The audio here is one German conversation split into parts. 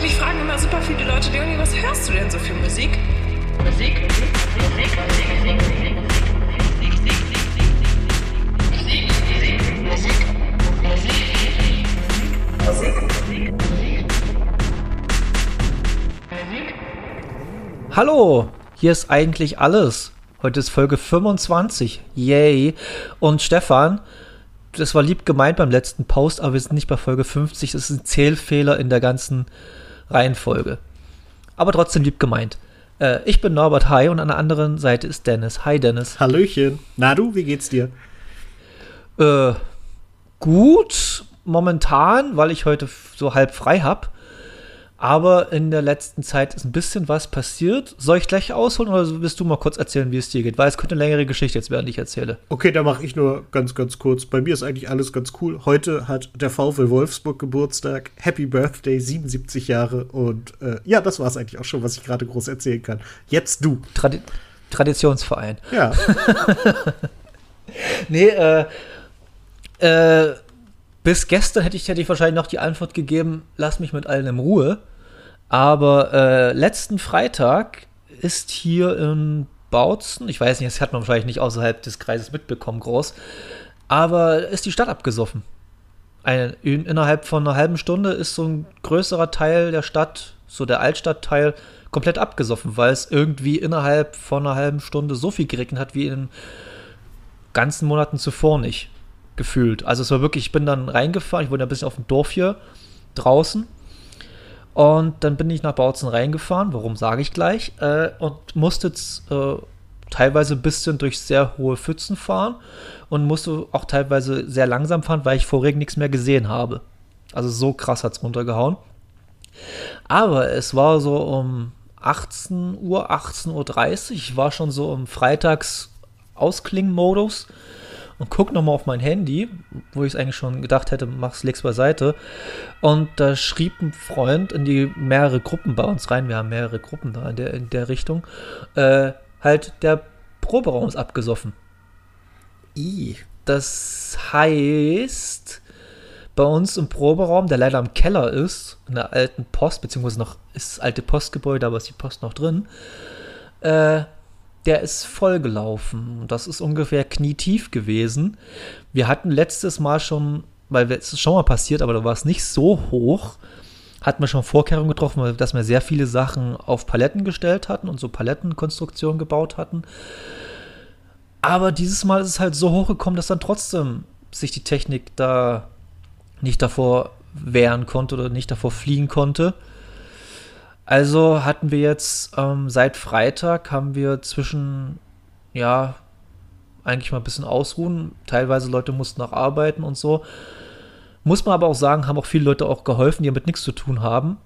Mich fragen immer super viele Leute, Leonie, was hörst du denn so für Musik? Musik, Musik, Musik, Musik, Musik, Musik, Hallo, hier ist eigentlich alles. Heute ist Folge 25. Yay. Und Stefan, das war lieb gemeint beim letzten Post, aber wir sind nicht bei Folge 50. Das ist ein Zählfehler in der ganzen Reihenfolge. Aber trotzdem lieb gemeint. Äh, ich bin Norbert Hi und an der anderen Seite ist Dennis. Hi Dennis. Hallöchen. Na du, wie geht's dir? Äh, gut, momentan, weil ich heute so halb frei habe. Aber in der letzten Zeit ist ein bisschen was passiert. Soll ich gleich ausholen oder willst du mal kurz erzählen, wie es dir geht? Weil es könnte eine längere Geschichte jetzt werden, die ich erzähle. Okay, da mache ich nur ganz, ganz kurz. Bei mir ist eigentlich alles ganz cool. Heute hat der VfL Wolfsburg Geburtstag. Happy Birthday, 77 Jahre. Und äh, ja, das war es eigentlich auch schon, was ich gerade groß erzählen kann. Jetzt du. Tradi Traditionsverein. Ja. nee, äh, äh, bis gestern hätte ich, hätte ich wahrscheinlich noch die Antwort gegeben, lass mich mit allen in Ruhe. Aber äh, letzten Freitag ist hier in Bautzen, ich weiß nicht, das hat man wahrscheinlich nicht außerhalb des Kreises mitbekommen, groß, aber ist die Stadt abgesoffen. Ein, in, innerhalb von einer halben Stunde ist so ein größerer Teil der Stadt, so der Altstadtteil, komplett abgesoffen, weil es irgendwie innerhalb von einer halben Stunde so viel geregnet hat wie in den ganzen Monaten zuvor nicht gefühlt. Also es war wirklich, ich bin dann reingefahren, ich wohne ein bisschen auf dem Dorf hier draußen und dann bin ich nach Bautzen reingefahren, warum sage ich gleich, äh, und musste äh, teilweise ein bisschen durch sehr hohe Pfützen fahren und musste auch teilweise sehr langsam fahren, weil ich vor Regen nichts mehr gesehen habe. Also so krass hat es runtergehauen. Aber es war so um 18 Uhr, 18.30 Uhr, ich war schon so im Freitags-Ausklingen-Modus und guck nochmal auf mein Handy, wo ich es eigentlich schon gedacht hätte, mach's, leg's beiseite. Und da schrieb ein Freund in die mehrere Gruppen bei uns rein, wir haben mehrere Gruppen da in der, in der Richtung, äh, halt der Proberaum ist abgesoffen. I. Das heißt, bei uns im Proberaum, der leider im Keller ist, in der alten Post, beziehungsweise noch ist das alte Postgebäude, aber ist die Post noch drin, äh, der ist vollgelaufen. Das ist ungefähr knietief gewesen. Wir hatten letztes Mal schon, weil es ist schon mal passiert, aber da war es nicht so hoch, hatten wir schon Vorkehrungen getroffen, dass wir sehr viele Sachen auf Paletten gestellt hatten und so Palettenkonstruktionen gebaut hatten. Aber dieses Mal ist es halt so hochgekommen, dass dann trotzdem sich die Technik da nicht davor wehren konnte oder nicht davor fliehen konnte. Also hatten wir jetzt ähm, seit Freitag haben wir zwischen, ja, eigentlich mal ein bisschen ausruhen. Teilweise Leute mussten noch arbeiten und so. Muss man aber auch sagen, haben auch viele Leute auch geholfen, die damit nichts zu tun haben.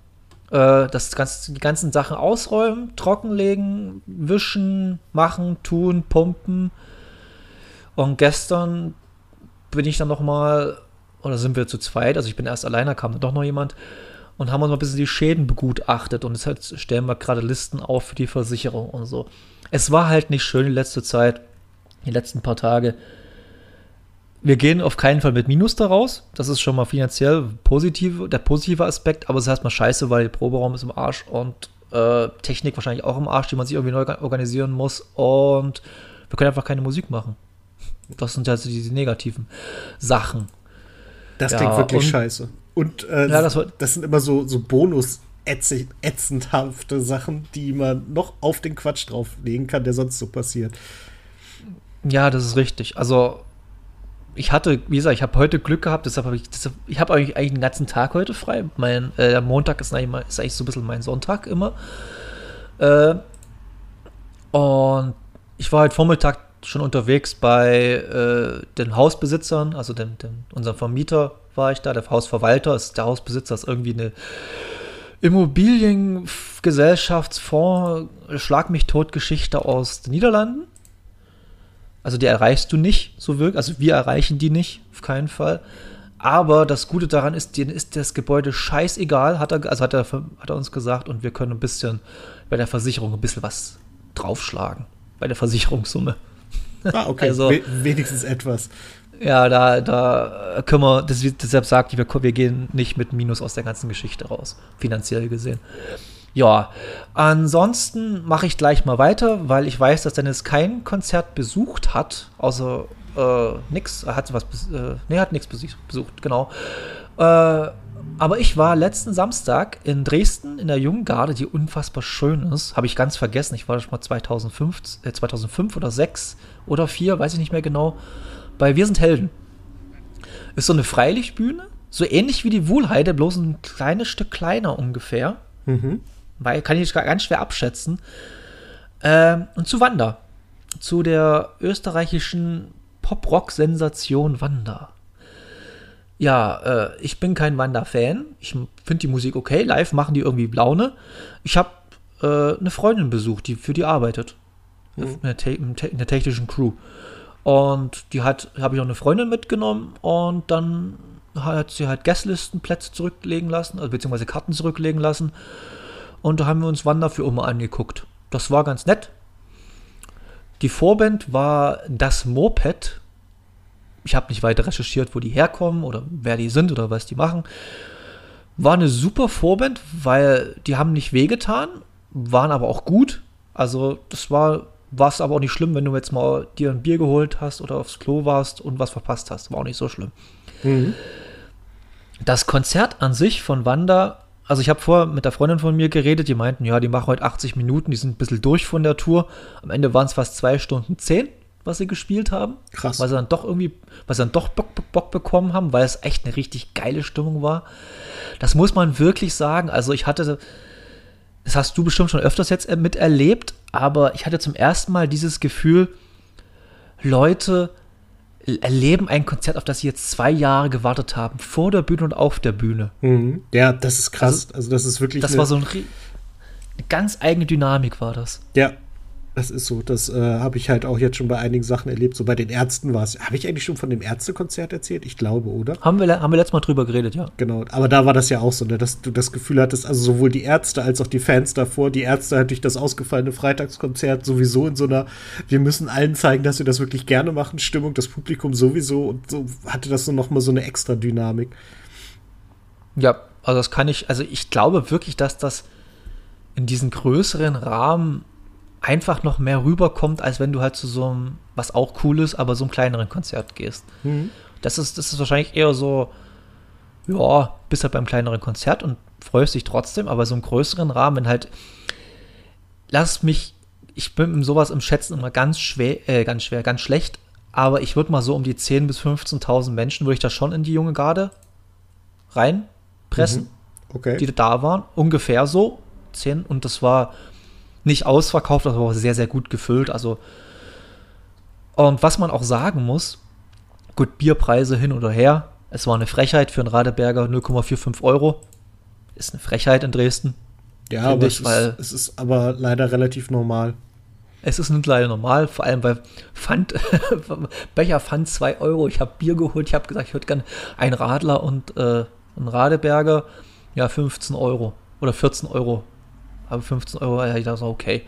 Äh, das ganze, die ganzen Sachen ausräumen, trockenlegen, wischen, machen, tun, pumpen. Und gestern bin ich dann noch mal, oder sind wir zu zweit, also ich bin erst alleine, kam dann doch noch jemand, und haben uns mal ein bisschen die Schäden begutachtet und deshalb stellen wir gerade Listen auf für die Versicherung und so. Es war halt nicht schön die letzte Zeit, die letzten paar Tage. Wir gehen auf keinen Fall mit Minus daraus. Das ist schon mal finanziell positiv, der positive Aspekt, aber es ist erstmal scheiße, weil der Proberaum ist im Arsch und äh, Technik wahrscheinlich auch im Arsch, die man sich irgendwie neu organisieren muss und wir können einfach keine Musik machen. Das sind also die, die negativen Sachen. Das klingt ja, wirklich scheiße. Und äh, ja, das, das, sind immer so, so Bonus ätzendhafte Sachen, die man noch auf den Quatsch drauflegen kann, der sonst so passiert. Ja, das ist richtig. Also ich hatte, wie gesagt, ich habe heute Glück gehabt, deshalb habe ich, deshalb, ich habe eigentlich, eigentlich den ganzen Tag heute frei. Mein äh, Montag ist eigentlich, mal, ist eigentlich so ein bisschen mein Sonntag immer. Äh, und ich war heute Vormittag schon unterwegs bei äh, den Hausbesitzern, also den, den, unserem Vermieter war ich da, der Hausverwalter, ist der Hausbesitzer, ist irgendwie eine Immobiliengesellschaftsfonds, Schlag mich tot Geschichte aus den Niederlanden. Also die erreichst du nicht so wirklich, also wir erreichen die nicht, auf keinen Fall. Aber das Gute daran ist, denen ist das Gebäude scheißegal, hat er, also hat er, hat er uns gesagt, und wir können ein bisschen bei der Versicherung ein bisschen was draufschlagen. Bei der Versicherungssumme. Ah, okay. Also, wenigstens etwas. Ja, da, da können wir, das, deshalb sagt ich, wir, wir gehen nicht mit Minus aus der ganzen Geschichte raus, finanziell gesehen. Ja, ansonsten mache ich gleich mal weiter, weil ich weiß, dass Dennis kein Konzert besucht hat, außer äh, nix. Er hat was, äh, nee, hat nichts besucht, genau. Äh, aber ich war letzten Samstag in Dresden in der Jungen Garde, die unfassbar schön ist. Habe ich ganz vergessen. Ich war schon mal 2005, äh, 2005 oder 6 oder 4, weiß ich nicht mehr genau. Bei Wir sind Helden. Ist so eine Freilichtbühne, so ähnlich wie die Wohlheide, bloß ein kleines Stück kleiner ungefähr. Mhm. Weil kann ich ganz schwer abschätzen. Ähm, und zu Wanda. Zu der österreichischen Pop-Rock-Sensation Wanda. Ja, äh, ich bin kein Wanda-Fan. Ich finde die Musik okay. Live machen die irgendwie Laune. Ich habe äh, eine Freundin besucht, die für die arbeitet. Mhm. In, der in, der technischen Crew. Und die hat, habe ich auch eine Freundin mitgenommen und dann hat sie halt Guestlistenplätze zurücklegen lassen, also beziehungsweise Karten zurücklegen lassen. Und da haben wir uns Wanda für immer angeguckt. Das war ganz nett. Die Vorband war das Moped. Ich habe nicht weiter recherchiert, wo die herkommen oder wer die sind oder was die machen. War eine super Vorband, weil die haben nicht wehgetan, waren aber auch gut. Also das war war es aber auch nicht schlimm, wenn du jetzt mal dir ein Bier geholt hast oder aufs Klo warst und was verpasst hast. War auch nicht so schlimm. Mhm. Das Konzert an sich von Wanda also ich habe vorher mit der Freundin von mir geredet, die meinten, ja, die machen heute 80 Minuten, die sind ein bisschen durch von der Tour. Am Ende waren es fast zwei Stunden zehn, was sie gespielt haben. Krass. Weil sie dann doch irgendwie, weil sie dann doch Bock, Bock, Bock bekommen haben, weil es echt eine richtig geile Stimmung war. Das muss man wirklich sagen. Also ich hatte, das hast du bestimmt schon öfters jetzt miterlebt, aber ich hatte zum ersten Mal dieses Gefühl, Leute erleben ein Konzert, auf das sie jetzt zwei Jahre gewartet haben, vor der Bühne und auf der Bühne. Mhm. Ja, das ist krass. Also, also das ist wirklich. Das war so ein, eine ganz eigene Dynamik, war das. Ja, das ist so. Das äh, habe ich halt auch jetzt schon bei einigen Sachen erlebt. So bei den Ärzten war es. Habe ich eigentlich schon von dem Ärztekonzert erzählt? Ich glaube, oder? Haben wir, haben wir letztes Mal drüber geredet, ja. Genau. Aber da war das ja auch so, ne, dass du das Gefühl hattest, also sowohl die Ärzte als auch die Fans davor. Die Ärzte halt durch das ausgefallene Freitagskonzert sowieso in so einer, wir müssen allen zeigen, dass wir das wirklich gerne machen, Stimmung, das Publikum sowieso. Und so hatte das so nochmal so eine extra Dynamik. Ja, also das kann ich, also ich glaube wirklich, dass das in diesen größeren Rahmen einfach noch mehr rüberkommt, als wenn du halt zu so einem, was auch cool ist, aber so einem kleineren Konzert gehst. Mhm. Das, ist, das ist wahrscheinlich eher so, ja, bist halt beim kleineren Konzert und freust dich trotzdem, aber so im größeren Rahmen, wenn halt, lass mich, ich bin sowas im Schätzen immer ganz schwer, äh, ganz schwer, ganz schlecht, aber ich würde mal so um die 10.000 bis 15.000 Menschen, würde ich da schon in die junge Garde reinpressen, mhm. okay. die da waren, ungefähr so, 10, und das war nicht ausverkauft, aber auch sehr, sehr gut gefüllt. Also, und was man auch sagen muss, gut, Bierpreise hin oder her. Es war eine Frechheit für einen Radeberger 0,45 Euro. Ist eine Frechheit in Dresden. Ja, aber ich, es, ist, es ist aber leider relativ normal. Es ist nicht leider normal, vor allem weil Pfand, Becher Pfand 2 Euro. Ich habe Bier geholt, ich habe gesagt, ich würde gerne einen Radler und äh, einen Radeberger. Ja, 15 Euro oder 14 Euro aber 15 Euro, ja, ich dachte okay.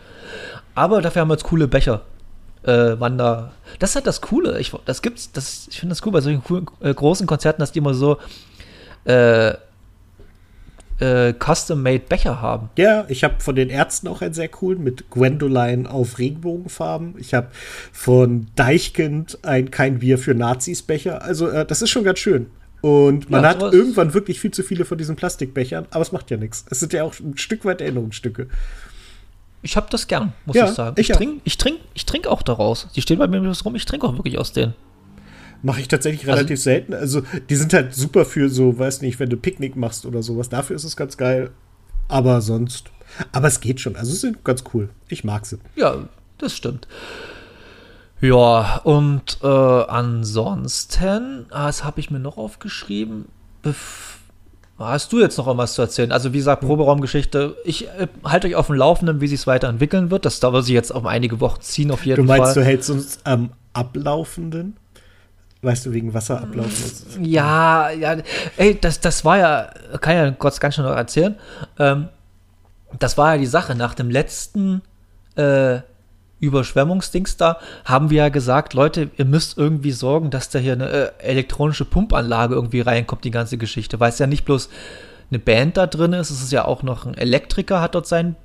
Aber dafür haben wir jetzt coole Becher. Äh, Wander. Das ist halt das Coole. Ich, das gibt's, das, ich finde das cool bei solchen coolen, äh, großen Konzerten, dass die immer so äh, äh, Custom-Made Becher haben. Ja, ich habe von den Ärzten auch einen sehr coolen mit Gwendoline auf Regenbogenfarben. Ich habe von Deichkind ein Kein Bier für Nazis Becher. Also, äh, das ist schon ganz schön. Und man ja, hat irgendwann wirklich viel zu viele von diesen Plastikbechern, aber es macht ja nichts. Es sind ja auch ein Stück weit Erinnerungsstücke. Ich habe das gern, muss ja, ich sagen. Ich, ich trinke ich trink, ich trink auch daraus. Die stehen bei mir rum, ich trinke auch wirklich aus denen. Mache ich tatsächlich also, relativ selten. Also, die sind halt super für so, weiß nicht, wenn du Picknick machst oder sowas. Dafür ist es ganz geil. Aber sonst. Aber es geht schon. Also, sie sind ganz cool. Ich mag sie. Ja, das stimmt. Ja, und äh, ansonsten, was habe ich mir noch aufgeschrieben? Bef Hast du jetzt noch irgendwas zu erzählen? Also, wie gesagt, Proberaumgeschichte. Ich äh, halte euch auf dem Laufenden, wie sich es weiterentwickeln wird. Das dauert sich jetzt um einige Wochen ziehen, auf jeden Fall. Du meinst, Fall. du hältst uns am Ablaufenden? Weißt du, wegen Wasser ablaufen? Ja, ja. Ey, das, das war ja, kann ja Gott ganz schön noch erzählen. Ähm, das war ja die Sache nach dem letzten, äh, Überschwemmungsdings da, haben wir ja gesagt, Leute, ihr müsst irgendwie sorgen, dass da hier eine äh, elektronische Pumpanlage irgendwie reinkommt, die ganze Geschichte. Weil es ja nicht bloß eine Band da drin ist, es ist ja auch noch ein Elektriker, hat dort sein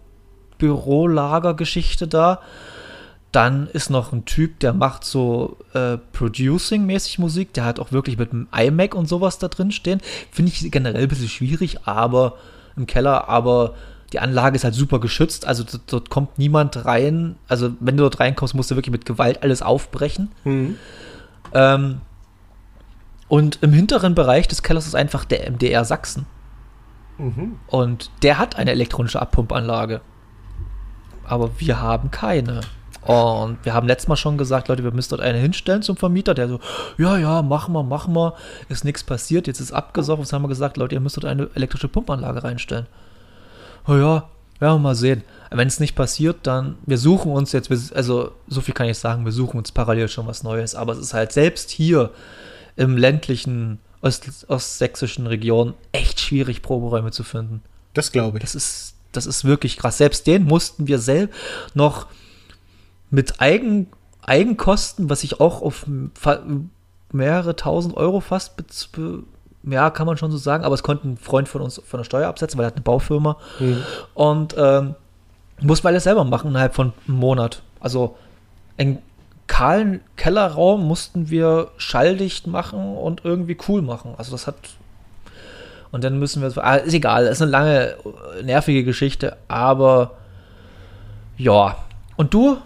Bürolagergeschichte da. Dann ist noch ein Typ, der macht so äh, Producing-mäßig Musik. Der hat auch wirklich mit einem iMac und sowas da drin stehen. Finde ich generell ein bisschen schwierig, aber im Keller, aber die Anlage ist halt super geschützt. Also dort, dort kommt niemand rein. Also wenn du dort reinkommst, musst du wirklich mit Gewalt alles aufbrechen. Mhm. Ähm, und im hinteren Bereich des Kellers ist einfach der MDR Sachsen. Mhm. Und der hat eine elektronische Abpumpanlage. Aber wir haben keine. Und wir haben letztes Mal schon gesagt, Leute, wir müssen dort eine hinstellen zum Vermieter, der so, ja, ja, machen wir, machen wir, ist nichts passiert, jetzt ist abgesoffen. Jetzt haben wir gesagt, Leute, ihr müsst dort eine elektrische Pumpanlage reinstellen. Oh ja, werden wir mal sehen. Wenn es nicht passiert, dann, wir suchen uns jetzt, also so viel kann ich sagen, wir suchen uns parallel schon was Neues. Aber es ist halt selbst hier im ländlichen Ost ostsächsischen Region echt schwierig, Proberäume zu finden. Das glaube ich. Das ist, das ist wirklich krass. Selbst den mussten wir selbst noch mit Eigen, Eigenkosten, was ich auch auf mehrere tausend Euro fast, ja, kann man schon so sagen, aber es konnte ein Freund von uns von der Steuer absetzen, weil er hat eine Baufirma. Und ähm, mussten wir alles selber machen innerhalb von einem Monat. Also einen kahlen Kellerraum mussten wir schalldicht machen und irgendwie cool machen. Also das hat und dann müssen wir, ah, ist egal, ist eine lange, äh, nervige Geschichte, aber ja. Und du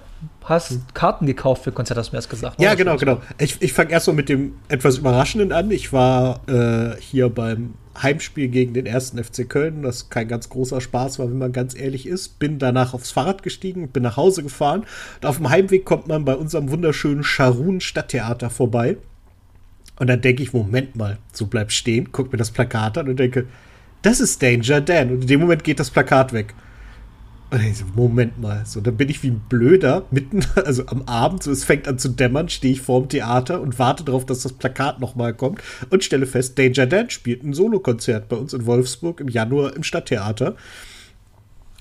hast Karten gekauft für Konzert, hast du mir erst gesagt. ne? Ja, genau, genau. Ich, ich fange erstmal mit dem etwas Überraschenden an. Ich war äh, hier beim Heimspiel gegen den ersten FC Köln, das kein ganz großer Spaß war, wenn man ganz ehrlich ist. Bin danach aufs Fahrrad gestiegen, bin nach Hause gefahren. Und auf dem Heimweg kommt man bei unserem wunderschönen Scharun Stadttheater vorbei. Und dann denke ich, Moment mal, so bleib stehen, guck mir das Plakat an und denke, das ist Danger Dan. Und in dem Moment geht das Plakat weg. Und ich so, Moment mal, so, dann bin ich wie ein Blöder, mitten, also am Abend, so es fängt an zu dämmern, stehe ich vorm Theater und warte darauf, dass das Plakat nochmal kommt und stelle fest, Danger Dan spielt ein Solokonzert bei uns in Wolfsburg im Januar im Stadttheater.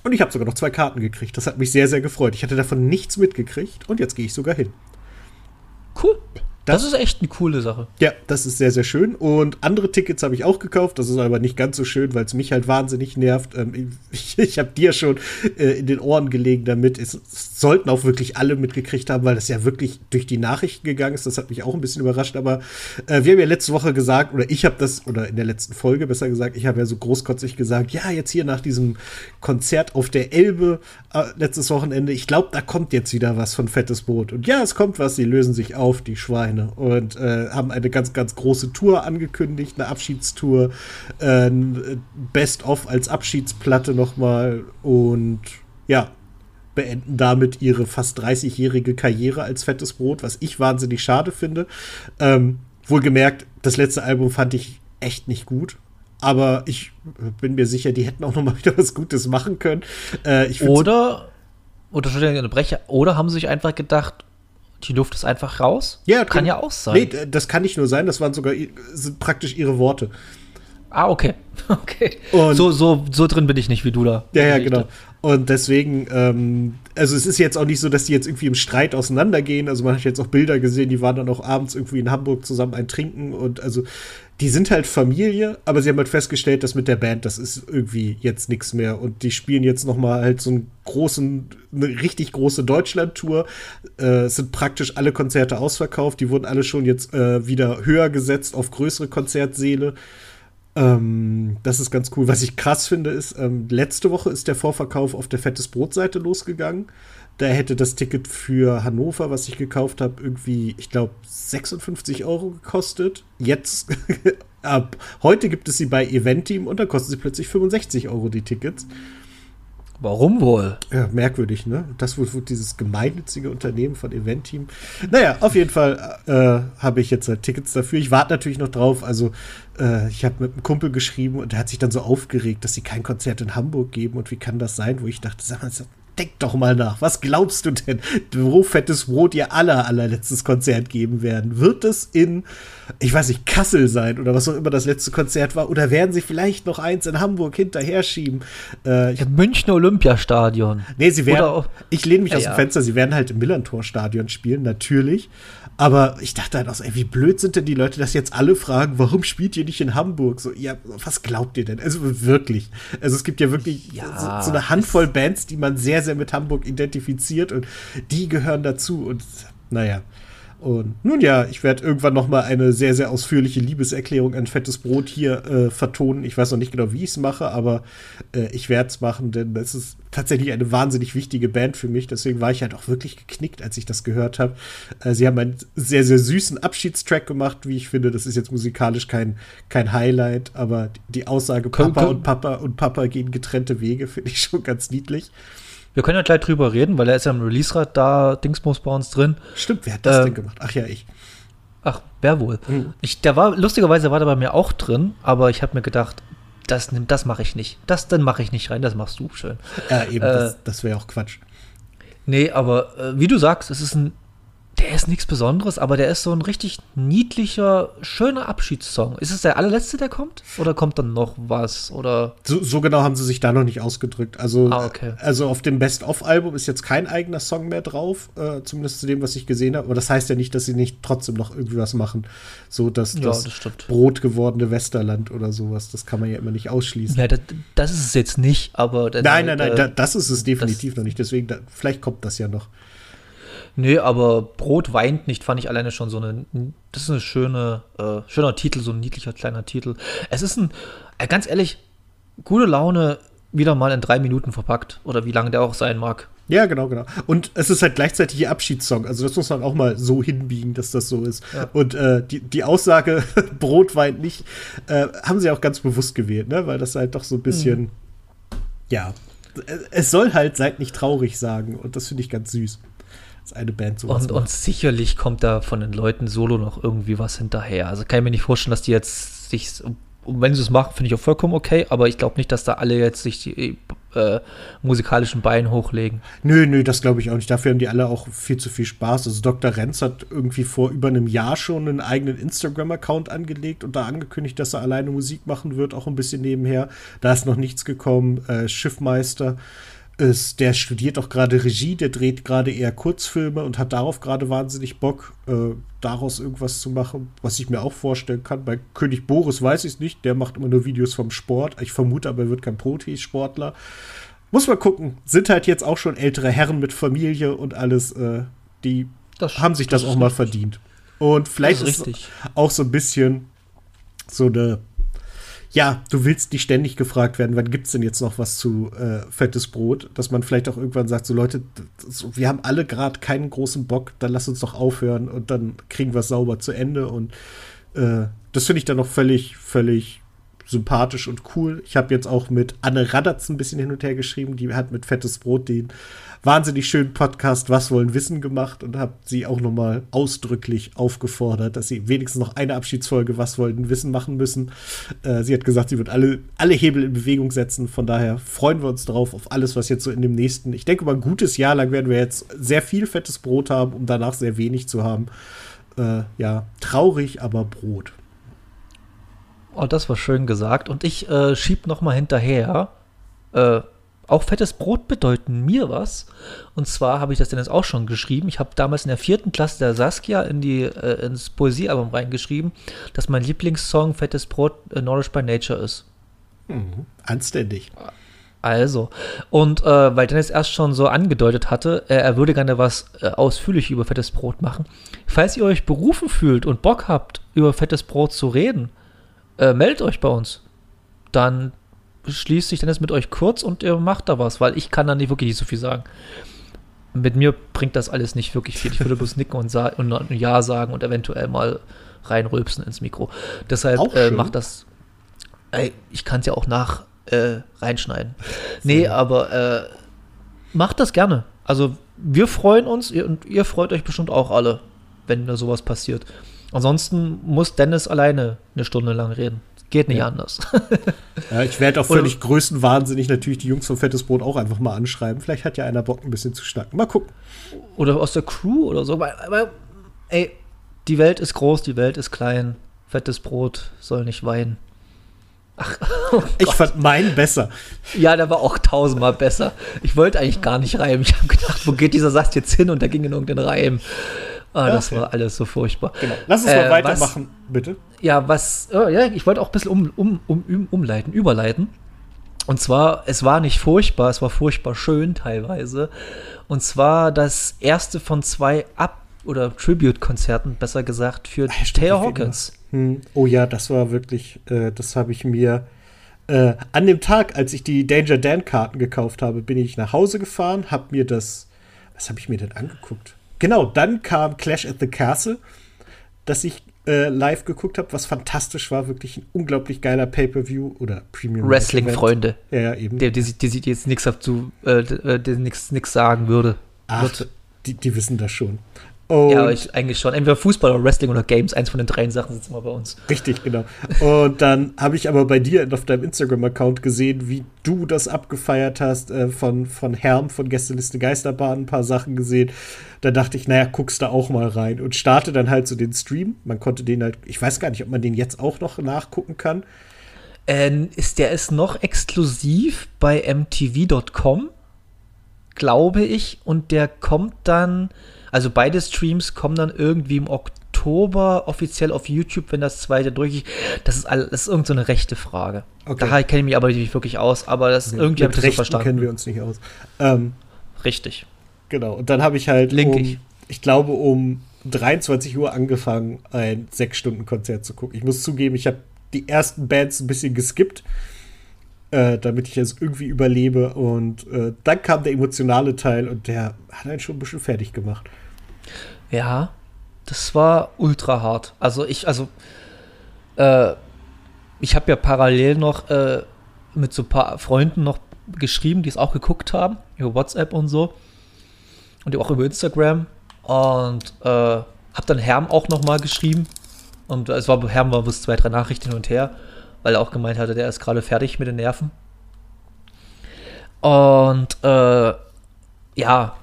Und ich habe sogar noch zwei Karten gekriegt. Das hat mich sehr, sehr gefreut. Ich hatte davon nichts mitgekriegt und jetzt gehe ich sogar hin. Cool. Das, Das- ist echt eine coole Sache. Ja, das ist sehr, sehr schön. Und andere Tickets habe ich auch gekauft. Das ist aber nicht ganz so schön, weil es mich halt wahnsinnig nervt. Ähm, ich ich habe dir schon äh, in den Ohren gelegen damit. Es, es sollten auch wirklich alle mitgekriegt haben, weil das ja wirklich durch die Nachrichten gegangen ist. Das hat mich auch ein bisschen überrascht. Aber äh, wir haben ja letzte Woche gesagt, oder ich habe das, oder in der letzten Folge besser gesagt, ich habe ja so großkotzig gesagt, ja, jetzt hier nach diesem Konzert auf der Elbe äh, letztes Wochenende, ich glaube, da kommt jetzt wieder was von Fettes Boot. Und ja, es kommt was, sie lösen sich auf, die Schweine. Und äh, haben eine ganz, ganz große Tour angekündigt, eine Abschiedstour, äh, Best-of als Abschiedsplatte nochmal und ja, beenden damit ihre fast 30-jährige Karriere als Fettes Brot, was ich wahnsinnig schade finde. Ähm, wohlgemerkt, das letzte Album fand ich echt nicht gut. Aber ich bin mir sicher, die hätten auch noch mal wieder was Gutes machen können. Äh, Oder, oder Entschuldigung, unterbreche, oder haben sie sich einfach gedacht, die Luft ist einfach raus? Ja, kann kann- ja auch sein. Nee, das kann nicht nur sein, das waren sogar praktisch ihre Worte. ah, okay. Okay. Und- so, so, so drin bin ich nicht wie du da. Ja, ja, genau. Und deswegen, ähm, also es ist jetzt auch nicht so, dass die jetzt irgendwie im Streit auseinandergehen. Also man hat jetzt auch Bilder gesehen, die waren dann auch abends irgendwie in Hamburg zusammen ein Trinken und also die sind halt Familie, aber sie haben halt festgestellt, dass mit der Band, das ist irgendwie jetzt nichts mehr. Und die spielen jetzt noch mal halt so einen großen, eine richtig große Deutschland-Tour. Äh, es sind praktisch alle Konzerte ausverkauft. Die wurden alle schon jetzt äh, wieder höher gesetzt auf größere Konzertsäle. Ähm, das ist ganz cool. Was ich krass finde, ist, ähm, letzte Woche ist der Vorverkauf auf der Fettes Brot-Seite losgegangen. Da hätte das Ticket für Hannover, was ich gekauft habe, irgendwie, ich glaube, 56 Euro gekostet. Jetzt, ab heute gibt es sie bei Eventeam und dann kosten sie plötzlich 65 Euro die Tickets. Warum wohl? Ja, merkwürdig, ne? Das wird, wird dieses gemeinnützige Unternehmen von Eventteam. Naja, auf jeden Fall äh, habe ich jetzt halt Tickets dafür. Ich warte natürlich noch drauf. Also, äh, ich habe mit einem Kumpel geschrieben und der hat sich dann so aufgeregt, dass sie kein Konzert in Hamburg geben und wie kann das sein? Wo ich dachte, sag mal, denk doch mal nach. Was glaubst du denn, wo Fettes Brot ihr aller, allerletztes Konzert geben werden? Wird es in, ich weiß nicht, Kassel sein oder was auch immer das letzte Konzert war? Oder werden sie vielleicht noch eins in Hamburg hinterher schieben? Äh, Im Münchner Olympiastadion. Nee, sie werden, ich lehne mich ja, aus dem Fenster, sie werden halt im Millantor-Stadion spielen, natürlich. Aber ich dachte halt auch so, ey, wie blöd sind denn die Leute, dass jetzt alle fragen, warum spielt ihr nicht in Hamburg? So, ja, was glaubt ihr denn? Also wirklich. Also es gibt ja wirklich ja, so, so, eine Handvoll Bands, die man sehr, sehr mit Hamburg identifiziert und die gehören dazu. Und naja. Und nun ja, ich werde irgendwann noch mal eine sehr, sehr ausführliche Liebeserklärung an Fettes Brot hier äh, vertonen. Ich weiß noch nicht genau, wie ich es mache, aber äh, ich werde es machen, denn das ist tatsächlich eine wahnsinnig wichtige Band für mich. Deswegen war ich halt auch wirklich geknickt, als ich das gehört habe. Äh, sie haben einen sehr, sehr süßen Abschiedstrack gemacht, wie ich finde. Das ist jetzt musikalisch kein, kein Highlight, aber die Aussage Papa und Papa und Papa gehen getrennte Wege finde ich schon ganz niedlich. Wir können ja gleich drüber reden, weil er ist ja im Release-Rad da, Dingsbums bei uns drin. Stimmt, wer hat das ähm, denn gemacht? Ach ja, ich. Ach, wer wohl? Mhm. Ich, der war, lustigerweise war der bei mir auch drin, aber ich habe mir gedacht, das, das mache ich nicht. Das dann mache ich nicht rein, das machst du schön. Ja, eben, äh, das, das wäre auch Quatsch. Nee, aber äh, wie du sagst, es ist ein der ist nichts Besonderes, aber der ist so ein richtig niedlicher, schöner Abschiedssong. Ist es der allerletzte, der kommt? Oder kommt dann noch was? Oder? So, so genau haben sie sich da noch nicht ausgedrückt. Also, ah, okay. also auf dem Best-of-Album ist jetzt kein eigener Song mehr drauf, äh, zumindest zu dem, was ich gesehen habe. Aber das heißt ja nicht, dass sie nicht trotzdem noch irgendwie was machen. So dass ja, das, das Brot gewordene Westerland oder sowas, das kann man ja immer nicht ausschließen. Ja, das, das ist es jetzt nicht, aber. nein, nein, nein, äh, das ist es definitiv noch nicht. Deswegen, da, vielleicht kommt das ja noch. Nee, aber Brot weint nicht, fand ich alleine schon so eine. Das ist eine schöne, äh, schöner Titel, so ein niedlicher kleiner Titel. Es ist ein, äh, ganz ehrlich, gute Laune wieder mal in drei Minuten verpackt. Oder wie lange der auch sein mag. Ja, genau, genau. Und es ist halt gleichzeitig ihr Abschiedssong. Also das muss man auch mal so hinbiegen, dass das so ist. Ja. Und äh, die, die Aussage, Brot weint nicht, äh, haben sie auch ganz bewusst gewählt, ne? Weil das halt doch so ein bisschen, mhm. ja, es soll halt seid nicht traurig sagen. Und das finde ich ganz süß dass eine Band sowas und, macht. und sicherlich kommt da von den Leuten solo noch irgendwie was hinterher. Also kann ich mir nicht vorstellen, dass die jetzt sich, wenn sie es machen, finde ich auch vollkommen okay, aber ich glaube nicht, dass da alle jetzt sich die äh, musikalischen Beine hochlegen. Nö, nö, das glaube ich auch nicht. Dafür haben die alle auch viel zu viel Spaß. Also Dr. Renz hat irgendwie vor über einem Jahr schon einen eigenen Instagram-Account angelegt und da angekündigt, dass er alleine Musik machen wird, auch ein bisschen nebenher. Da ist noch nichts gekommen. Äh, Schiffmeister ist, der studiert auch gerade Regie, der dreht gerade eher Kurzfilme und hat darauf gerade wahnsinnig Bock, äh, daraus irgendwas zu machen, was ich mir auch vorstellen kann. Bei König Boris weiß ich es nicht, der macht immer nur Videos vom Sport. Ich vermute aber, er wird kein Protesportler. Muss man gucken. Sind halt jetzt auch schon ältere Herren mit Familie und alles, äh, die das, haben sich das, das auch mal verdient. Und vielleicht ist, ist auch so ein bisschen so eine ja, du willst nicht ständig gefragt werden, wann gibt es denn jetzt noch was zu äh, fettes Brot, dass man vielleicht auch irgendwann sagt, so Leute, das, wir haben alle gerade keinen großen Bock, dann lass uns doch aufhören und dann kriegen wir es sauber zu Ende und äh, das finde ich dann noch völlig, völlig sympathisch und cool. Ich habe jetzt auch mit Anne Radatz ein bisschen hin und her geschrieben, die hat mit fettes Brot den wahnsinnig schönen Podcast Was wollen wissen gemacht und habe sie auch nochmal ausdrücklich aufgefordert, dass sie wenigstens noch eine Abschiedsfolge Was wollen wissen machen müssen. Äh, sie hat gesagt, sie wird alle, alle Hebel in Bewegung setzen. Von daher freuen wir uns drauf auf alles, was jetzt so in dem nächsten, ich denke mal, ein gutes Jahr lang werden wir jetzt sehr viel fettes Brot haben, um danach sehr wenig zu haben. Äh, ja, traurig, aber Brot. Oh, das war schön gesagt. Und ich äh, schieb noch mal hinterher. Äh, auch fettes Brot bedeuten mir was. Und zwar habe ich das denn jetzt auch schon geschrieben. Ich habe damals in der vierten Klasse der Saskia in die, äh, ins Poesiealbum reingeschrieben, dass mein Lieblingssong Fettes Brot äh, Nordish by Nature ist. Mhm, anständig. Also, und äh, weil Dennis erst schon so angedeutet hatte, äh, er würde gerne was äh, ausführlich über fettes Brot machen. Falls ihr euch berufen fühlt und Bock habt, über fettes Brot zu reden, äh, meldet euch bei uns. Dann schließt sich Dennis mit euch kurz und ihr macht da was, weil ich kann da nicht wirklich nicht so viel sagen. Mit mir bringt das alles nicht wirklich viel. Ich würde bloß nicken und, und Ja sagen und eventuell mal reinrülpsen ins Mikro. Deshalb äh, macht das. Ey, ich kann es ja auch nach äh, reinschneiden. Nee, aber äh, macht das gerne. Also wir freuen uns ihr, und ihr freut euch bestimmt auch alle, wenn da sowas passiert. Ansonsten muss Dennis alleine eine Stunde lang reden Geht nicht ja. anders. ja, ich werde auch völlig größenwahnsinnig natürlich die Jungs von Fettes Brot auch einfach mal anschreiben. Vielleicht hat ja einer Bock, ein bisschen zu schnacken. Mal gucken. Oder aus der Crew oder so. Aber, aber ey, die Welt ist groß, die Welt ist klein. Fettes Brot soll nicht weinen. Ach, oh ich fand meinen besser. Ja, der war auch tausendmal besser. Ich wollte eigentlich gar nicht reimen. Ich habe gedacht, wo geht dieser Satz jetzt hin? Und da ging in irgendeinen Reim. Ah, das okay. war alles so furchtbar. Genau. Lass uns äh, mal weitermachen, was, bitte. Ja, was, oh, ja, ich wollte auch ein bisschen um, um, um, umleiten, überleiten. Und zwar, es war nicht furchtbar, es war furchtbar schön teilweise. Und zwar das erste von zwei Ab- oder Tribute-Konzerten, besser gesagt, für Ach, Taylor Hawkins. Hm. Oh ja, das war wirklich, äh, das habe ich mir äh, an dem Tag, als ich die Danger Dan-Karten gekauft habe, bin ich nach Hause gefahren, habe mir das, was habe ich mir denn angeguckt? Genau, dann kam Clash at the Castle, das ich äh, live geguckt habe, was fantastisch war, wirklich ein unglaublich geiler Pay-per-View oder Premium Wrestling-Freunde. Ja, ja, eben. Der, die, die, die jetzt nichts dazu, äh, der nichts sagen würde. Ach, die, die wissen das schon. Und ja, ich, eigentlich schon. Entweder Fußball oder Wrestling oder Games. Eins von den drei Sachen sitzen wir bei uns. Richtig, genau. Und dann habe ich aber bei dir auf deinem Instagram-Account gesehen, wie du das abgefeiert hast. Äh, von, von Herm, von Gästeliste Geisterbahn, ein paar Sachen gesehen. Da dachte ich, naja, guckst da auch mal rein. Und starte dann halt so den Stream. Man konnte den halt, ich weiß gar nicht, ob man den jetzt auch noch nachgucken kann. Ähm, ist der ist noch exklusiv bei mtv.com, glaube ich. Und der kommt dann also beide Streams kommen dann irgendwie im Oktober offiziell auf YouTube, wenn das zweite durch ist. Das ist, all, das ist irgendeine so rechte Frage. Okay. Da kenne ich mich aber nicht wirklich aus, aber das okay. irgendwie habe ich das so verstanden. kennen wir uns nicht aus. Ähm, Richtig. Genau. Und dann habe ich halt Link um, ich. ich glaube, um 23 Uhr angefangen, ein 6-Stunden-Konzert zu gucken. Ich muss zugeben, ich habe die ersten Bands ein bisschen geskippt, äh, damit ich es irgendwie überlebe. Und äh, dann kam der emotionale Teil und der hat einen schon ein bisschen fertig gemacht. Ja, das war ultra hart. Also ich, also, äh, ich habe ja parallel noch äh, mit so ein paar Freunden noch geschrieben, die es auch geguckt haben, über WhatsApp und so. Und auch über Instagram. Und äh, habe dann Herm auch noch mal geschrieben. Und es war, Herm war bis zwei, drei Nachrichten hin und her, weil er auch gemeint hatte, der ist gerade fertig mit den Nerven. Und äh, ja,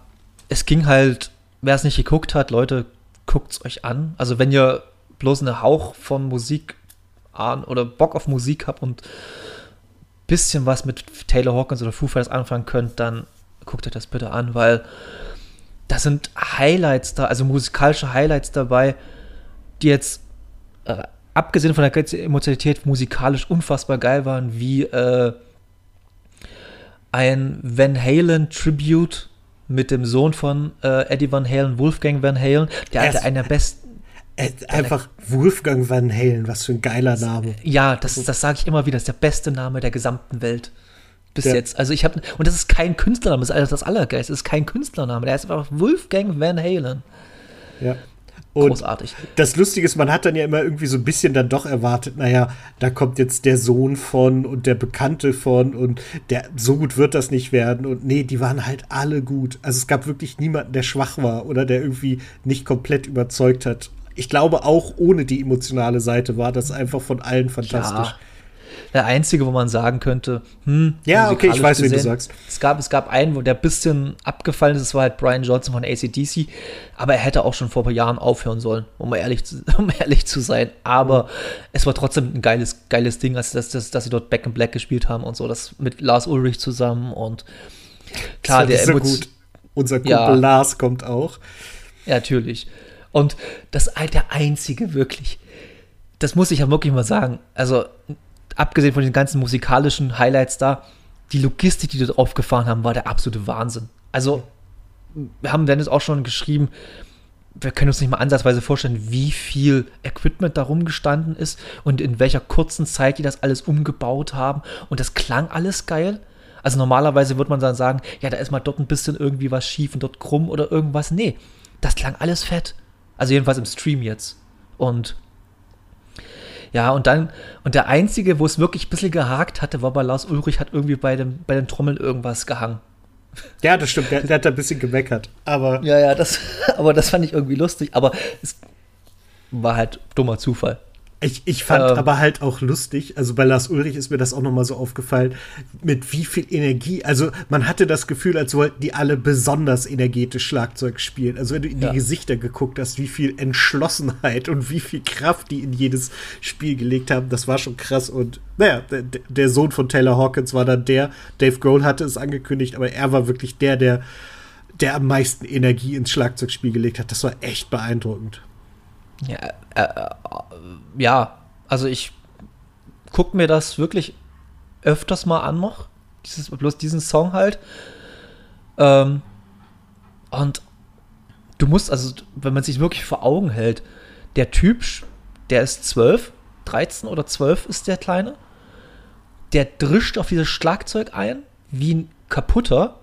es ging halt wer es nicht geguckt hat, Leute, guckt es euch an. Also wenn ihr bloß einen Hauch von Musik an oder Bock auf Musik habt und ein bisschen was mit Taylor Hawkins oder Foo Fighters anfangen könnt, dann guckt euch das bitte an, weil da sind Highlights da, also musikalische Highlights dabei, die jetzt äh, abgesehen von der Emotionalität musikalisch unfassbar geil waren, wie äh, ein Van Halen Tribute mit dem Sohn von äh, Eddie Van Halen, Wolfgang Van Halen, der hatte einer der besten. Einfach Wolfgang Van Halen, was für ein geiler Name. Ja, das, das sage ich immer wieder, das ist der beste Name der gesamten Welt. Bis ja. jetzt. Also ich habe, und das ist kein Künstlername, das ist das Allergeist, das ist kein Künstlername, der ist einfach Wolfgang Van Halen. Ja. Und Großartig. Das Lustige ist, man hat dann ja immer irgendwie so ein bisschen dann doch erwartet, naja, da kommt jetzt der Sohn von und der Bekannte von und der, so gut wird das nicht werden. Und nee, die waren halt alle gut. Also es gab wirklich niemanden, der schwach war oder der irgendwie nicht komplett überzeugt hat. Ich glaube, auch ohne die emotionale Seite war das einfach von allen fantastisch. Ja der einzige, wo man sagen könnte, hm, ja, okay, ich weiß, gesehen, wie du sagst. Es gab, es gab einen, wo der ein bisschen abgefallen ist, das war halt Brian Johnson von ACDC, aber er hätte auch schon vor ein paar Jahren aufhören sollen, um ehrlich zu, um ehrlich zu sein. Aber mhm. es war trotzdem ein geiles, geiles Ding, also dass, dass, dass sie dort Back in Black gespielt haben und so, das mit Lars Ulrich zusammen und klar, der so gut. Unser Kumpel ja, Lars kommt auch. Ja, natürlich. Und das der einzige wirklich, das muss ich ja wirklich mal sagen. Also abgesehen von den ganzen musikalischen Highlights da, die Logistik, die dort aufgefahren haben, war der absolute Wahnsinn. Also, wir haben Dennis auch schon geschrieben, wir können uns nicht mal ansatzweise vorstellen, wie viel Equipment da rumgestanden ist und in welcher kurzen Zeit die das alles umgebaut haben. Und das klang alles geil. Also normalerweise würde man dann sagen, ja, da ist mal dort ein bisschen irgendwie was schief und dort krumm oder irgendwas. Nee, das klang alles fett. Also jedenfalls im Stream jetzt. Und ja, und dann, und der einzige, wo es wirklich ein bisschen gehakt hatte, war bei Lars Ulrich, hat irgendwie bei, dem, bei den Trommeln irgendwas gehangen. Ja, das stimmt, der, der hat ein bisschen gemeckert. Aber. Ja, ja, das, aber das fand ich irgendwie lustig. Aber es war halt dummer Zufall. Ich, ich fand ähm, aber halt auch lustig, also bei Lars Ulrich ist mir das auch nochmal so aufgefallen, mit wie viel Energie, also man hatte das Gefühl, als wollten die alle besonders energetisch Schlagzeug spielen. Also wenn du in ja. die Gesichter geguckt hast, wie viel Entschlossenheit und wie viel Kraft die in jedes Spiel gelegt haben, das war schon krass. Und naja, der, der Sohn von Taylor Hawkins war dann der, Dave Grohl hatte es angekündigt, aber er war wirklich der, der, der am meisten Energie ins Schlagzeugspiel gelegt hat. Das war echt beeindruckend. Ja, äh, äh, ja, also ich gucke mir das wirklich öfters mal an noch. Dieses, bloß diesen Song halt. Ähm, und du musst, also, wenn man sich wirklich vor Augen hält, der Typ, der ist 12, 13 oder 12 ist der Kleine. Der drischt auf dieses Schlagzeug ein, wie ein kaputter.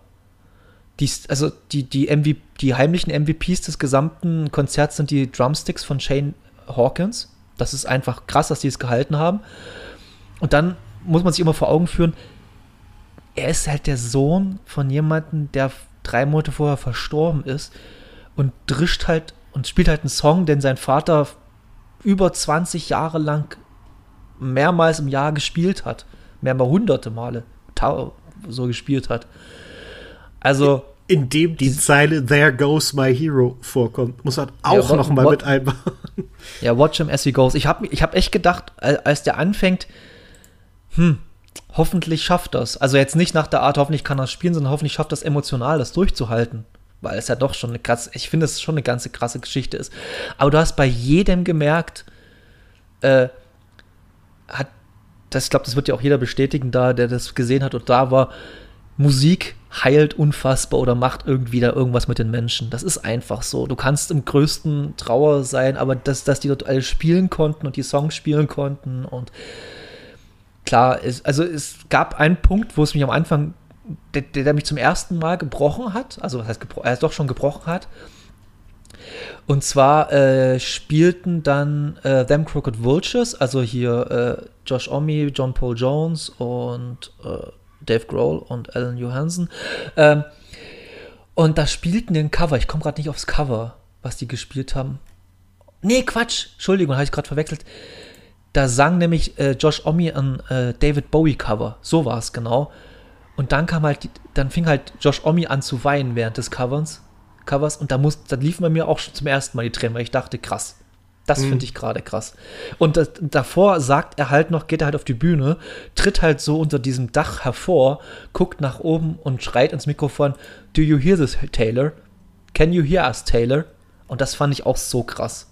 Die, also die, die, MVP, die heimlichen MVPs des gesamten Konzerts sind die Drumsticks von Shane Hawkins. Das ist einfach krass, dass die es gehalten haben. Und dann muss man sich immer vor Augen führen, er ist halt der Sohn von jemandem, der drei Monate vorher verstorben ist und drischt halt und spielt halt einen Song, den sein Vater über 20 Jahre lang mehrmals im Jahr gespielt hat. Mehrmals hunderte Male so gespielt hat. Also. In dem die Zeile There Goes My Hero vorkommt, muss man auch ja, noch mal mit einbauen. Ja, Watch him as he goes. Ich habe ich hab echt gedacht, als der anfängt, hm, hoffentlich schafft das. Also jetzt nicht nach der Art, hoffentlich kann er spielen, sondern hoffentlich schafft das emotional, das durchzuhalten. Weil es ja doch schon eine krasse, ich finde, es schon eine ganze krasse Geschichte ist. Aber du hast bei jedem gemerkt, äh, hat, das, ich glaube, das wird ja auch jeder bestätigen, da, der das gesehen hat und da war, Musik heilt unfassbar oder macht irgendwie da irgendwas mit den Menschen. Das ist einfach so. Du kannst im größten Trauer sein, aber dass, dass die dort alle spielen konnten und die Songs spielen konnten und klar, es, also es gab einen Punkt, wo es mich am Anfang, der, der mich zum ersten Mal gebrochen hat, also was heißt gebrochen, er doch schon gebrochen hat. Und zwar äh, spielten dann äh, Them Crooked Vultures, also hier äh, Josh Omi, John Paul Jones und äh, Dave Grohl und Alan Johansson. Ähm, und da spielten die ein Cover. Ich komme gerade nicht aufs Cover, was die gespielt haben. Nee, Quatsch. Entschuldigung, habe ich gerade verwechselt. Da sang nämlich äh, Josh Omi ein äh, David Bowie Cover. So war es genau. Und dann kam halt, dann fing halt Josh Omi an zu weinen während des Covers. Covers und da muss, da liefen bei mir auch schon zum ersten Mal die Tränen, weil ich dachte, krass, das mhm. finde ich gerade krass. Und das, davor sagt er halt noch, geht er halt auf die Bühne, tritt halt so unter diesem Dach hervor, guckt nach oben und schreit ins Mikrofon: Do you hear this, Taylor? Can you hear us, Taylor? Und das fand ich auch so krass.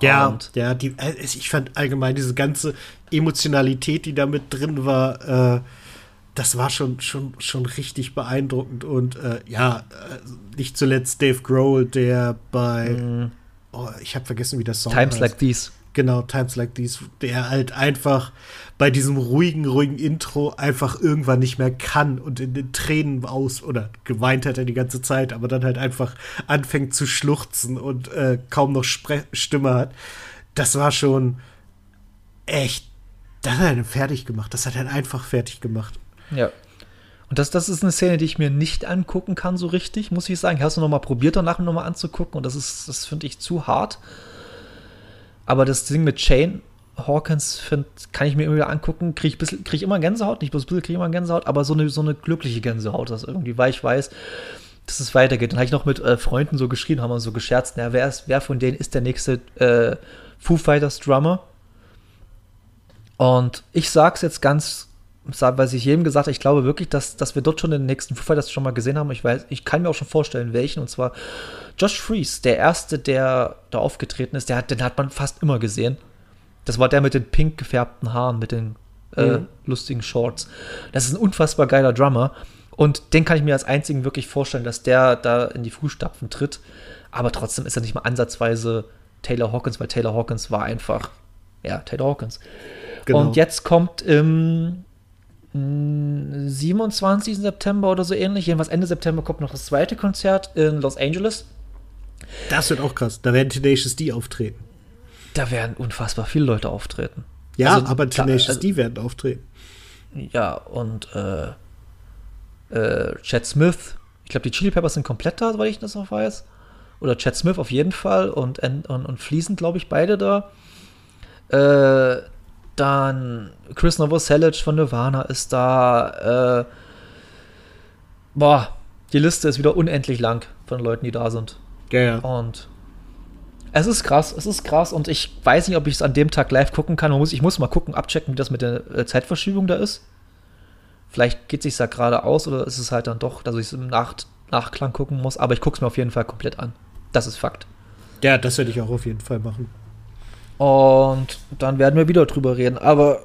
Ja, und ja, die, äh, ich fand allgemein diese ganze Emotionalität, die da mit drin war, äh, das war schon, schon, schon richtig beeindruckend. Und äh, ja, äh, nicht zuletzt Dave Grohl, der bei mhm oh, ich habe vergessen, wie das Song Times heißt. Like These. Genau, Times Like These, der halt einfach bei diesem ruhigen, ruhigen Intro einfach irgendwann nicht mehr kann und in den Tränen aus oder geweint hat er die ganze Zeit, aber dann halt einfach anfängt zu schluchzen und äh, kaum noch Spre Stimme hat. Das war schon echt, das hat er fertig gemacht. Das hat er einfach fertig gemacht. Ja. Und das, das ist eine Szene, die ich mir nicht angucken kann, so richtig, muss ich sagen. Ich habe es noch mal probiert, danach noch mal anzugucken und das ist, das finde ich zu hart. Aber das Ding mit Shane Hawkins find, kann ich mir immer wieder angucken, kriege ich, krieg ich immer Gänsehaut, nicht bloß ein bisschen, kriege ich immer Gänsehaut, aber so eine, so eine glückliche Gänsehaut, dass irgendwie, weil ich weiß, dass es weitergeht. Dann habe ich noch mit äh, Freunden so geschrieben, haben wir so gescherzt, na, wer, ist, wer von denen ist der nächste äh, Foo Fighters Drummer? Und ich sag's jetzt ganz was ich jedem gesagt habe, ich glaube wirklich, dass, dass wir dort schon den nächsten Foo Fighters schon mal gesehen haben. Ich weiß, ich kann mir auch schon vorstellen, welchen. Und zwar Josh Fries, der erste, der da aufgetreten ist, der hat, den hat man fast immer gesehen. Das war der mit den pink gefärbten Haaren, mit den äh, mhm. lustigen Shorts. Das ist ein unfassbar geiler Drummer. Und den kann ich mir als einzigen wirklich vorstellen, dass der da in die Fußstapfen tritt. Aber trotzdem ist er nicht mal ansatzweise Taylor Hawkins, weil Taylor Hawkins war einfach, ja, Taylor Hawkins. Genau. Und jetzt kommt im 27. September oder so ähnlich. Jedenfalls Ende September kommt noch das zweite Konzert in Los Angeles. Das wird auch krass. Da werden Tenacious D auftreten. Da werden unfassbar viele Leute auftreten. Ja, also, aber Tenacious also, D werden auftreten. Ja, und äh, äh, Chad Smith. Ich glaube, die Chili Peppers sind komplett da, weil ich das noch weiß. Oder Chad Smith auf jeden Fall und, und, und Fließend, glaube ich, beide da. Äh, dann Chris Novoselic von Nirvana ist da. Äh, boah, die Liste ist wieder unendlich lang von Leuten, die da sind. Ja, ja. Und es ist krass, es ist krass und ich weiß nicht, ob ich es an dem Tag live gucken kann. Muss, ich muss mal gucken, abchecken, wie das mit der äh, Zeitverschiebung da ist. Vielleicht geht es sich da gerade aus oder ist es halt dann doch, dass ich es im Nach Nachklang gucken muss. Aber ich gucke es mir auf jeden Fall komplett an. Das ist Fakt. Ja, das werde ich auch auf jeden Fall machen. Und dann werden wir wieder drüber reden. Aber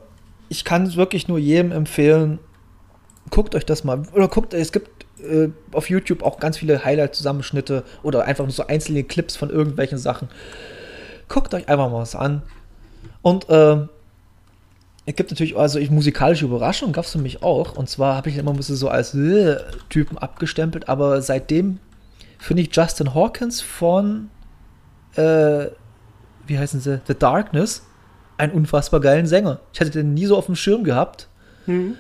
ich kann es wirklich nur jedem empfehlen, guckt euch das mal. Oder guckt, es gibt äh, auf YouTube auch ganz viele Highlight-Zusammenschnitte oder einfach nur so einzelne Clips von irgendwelchen Sachen. Guckt euch einfach mal was an. Und äh, es gibt natürlich, also ich, musikalische Überraschungen gab es für mich auch. Und zwar habe ich immer ein bisschen so als äh, Typen abgestempelt, aber seitdem finde ich Justin Hawkins von, äh, wie heißen sie, The Darkness, einen unfassbar geilen Sänger. Ich hatte den nie so auf dem Schirm gehabt. Mhm.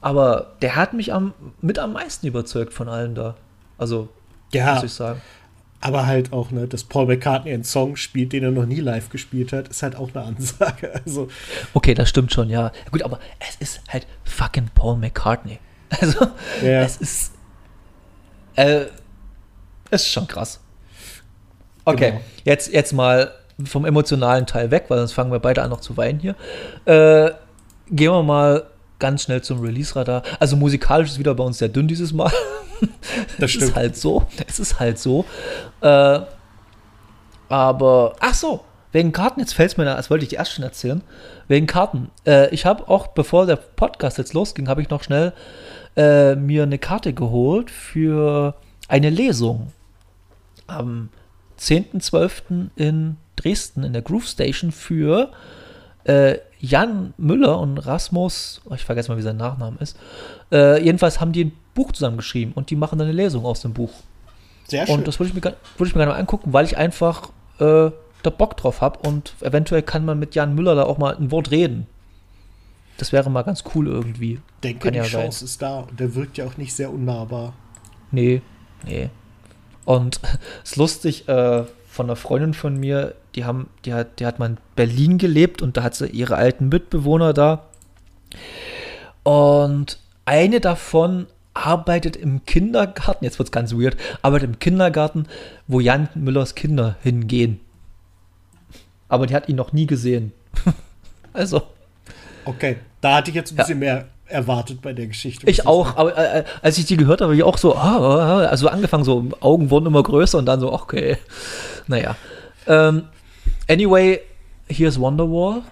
Aber der hat mich am, mit am meisten überzeugt von allen da. Also, Ja, muss ich sagen. aber halt auch, ne, dass Paul McCartney einen Song spielt, den er noch nie live gespielt hat, ist halt auch eine Ansage. Also, Okay, das stimmt schon, ja. Gut, aber es ist halt fucking Paul McCartney. Also, Ja. es ist. Äh, es ist schon krass. Okay, Genau. jetzt, jetzt mal vom emotionalen Teil weg, weil sonst fangen wir beide an noch zu weinen hier. Äh, gehen wir mal ganz schnell zum Release-Radar. Also musikalisch ist wieder bei uns sehr dünn dieses Mal. das Es stimmt. ist halt so. Es ist halt so. Äh, aber, ach so, wegen Karten, jetzt fällt es mir da, das wollte ich dir erst schon erzählen. Wegen Karten. Äh, ich habe auch, bevor der Podcast jetzt losging, habe ich noch schnell äh, mir eine Karte geholt für eine Lesung. Am 10.12. in Dresden in der Groove Station für äh, Jan Müller und Rasmus, oh, ich vergesse mal, wie sein Nachname ist. Äh, jedenfalls haben die ein Buch zusammengeschrieben und die machen dann eine Lesung aus dem Buch. Sehr schön. Und das würde ich, mir würde ich mir gerne mal angucken, weil ich einfach äh, da Bock drauf habe und eventuell kann man mit Jan Müller da auch mal ein Wort reden. Das wäre mal ganz cool irgendwie. denke, kann die ja sein. Chance ist da und der wirkt ja auch nicht sehr unnahbar. Nee, nee. Und es ist lustig, äh, von einer Freundin von mir, die haben, die hat, die hat mal in Berlin gelebt und da hat sie ihre alten Mitbewohner da. Und eine davon arbeitet im Kindergarten, jetzt wird es ganz weird, arbeitet im Kindergarten, wo Jan Müllers Kinder hingehen. Aber die hat ihn noch nie gesehen. also, Okay, da hatte ich jetzt ein Ja. bisschen mehr erwartet bei der Geschichte. Ich auch, aber äh, äh, als ich die gehört habe, habe ich auch so, ah, also angefangen, so Augen wurden immer größer und dann so, okay, naja. Ähm, anyway, here's Wonderwall.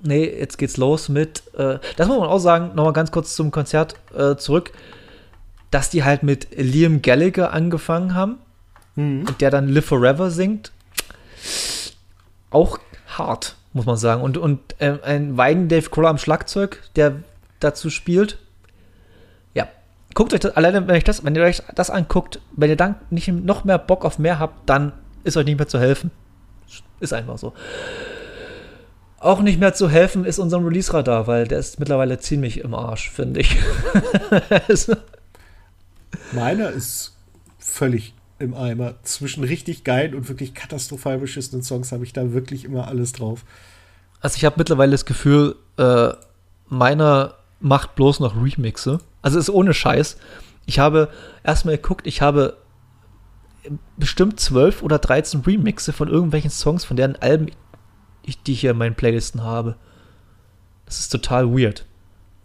Nee, jetzt geht's los mit, äh, das muss man auch sagen, nochmal ganz kurz zum Konzert äh, zurück, dass die halt mit Liam Gallagher angefangen haben Mhm. und der dann Live Forever singt. Auch hart, muss man sagen. Und, und ähm, ein Weiden Dave Grohl am Schlagzeug, der dazu spielt. Ja, guckt euch das, alleine wenn, das, wenn ihr euch das anguckt, wenn ihr dann nicht noch mehr Bock auf mehr habt, dann ist euch nicht mehr zu helfen. Ist einfach so. Auch nicht mehr zu helfen ist unserem Release-Radar, weil der ist mittlerweile ziemlich im Arsch, finde ich. Also, Meiner ist völlig im Eimer. Zwischen richtig geilen und wirklich katastrophal beschissenen Songs habe ich da wirklich immer alles drauf. Also ich habe mittlerweile das Gefühl, äh, meiner macht bloß noch Remixe. Also ist ohne Scheiß. Ich habe erstmal geguckt, ich habe bestimmt 12 oder 13 Remixe von irgendwelchen Songs, von deren Alben ich, die hier in meinen Playlisten habe. Das ist total weird.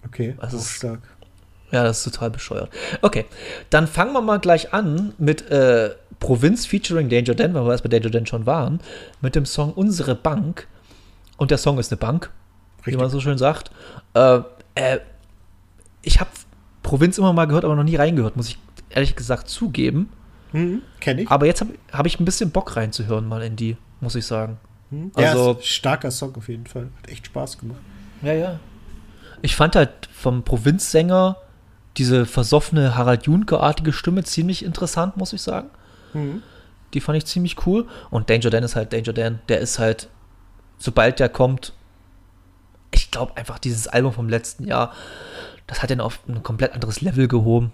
Okay, Das auch ist- stark. Ja, das ist total bescheuert. Okay, dann fangen wir mal gleich an mit äh, Provinz featuring Danger Dan, weil wir erst bei Danger Dan schon waren, mit dem Song Unsere Bank. Und der Song ist eine Bank, wie Richtig. man so schön sagt. Äh, äh, ich habe Provinz immer mal gehört, aber noch nie reingehört, muss ich ehrlich gesagt zugeben. Mhm, Kenne ich. Aber jetzt habe hab ich ein bisschen Bock reinzuhören mal in die, muss ich sagen. Mhm. Ja, also- ein starker Song auf jeden Fall. Hat echt Spaß gemacht. Ja, ja. Ich fand halt vom Provinzsänger diese versoffene Harald Junke-artige Stimme ziemlich interessant, muss ich sagen. Mhm. Die fand ich ziemlich cool. Und Danger Dan ist halt Danger Dan. Der ist halt, sobald der kommt, ich glaube einfach, dieses Album vom letzten Jahr, das hat den auf ein komplett anderes Level gehoben.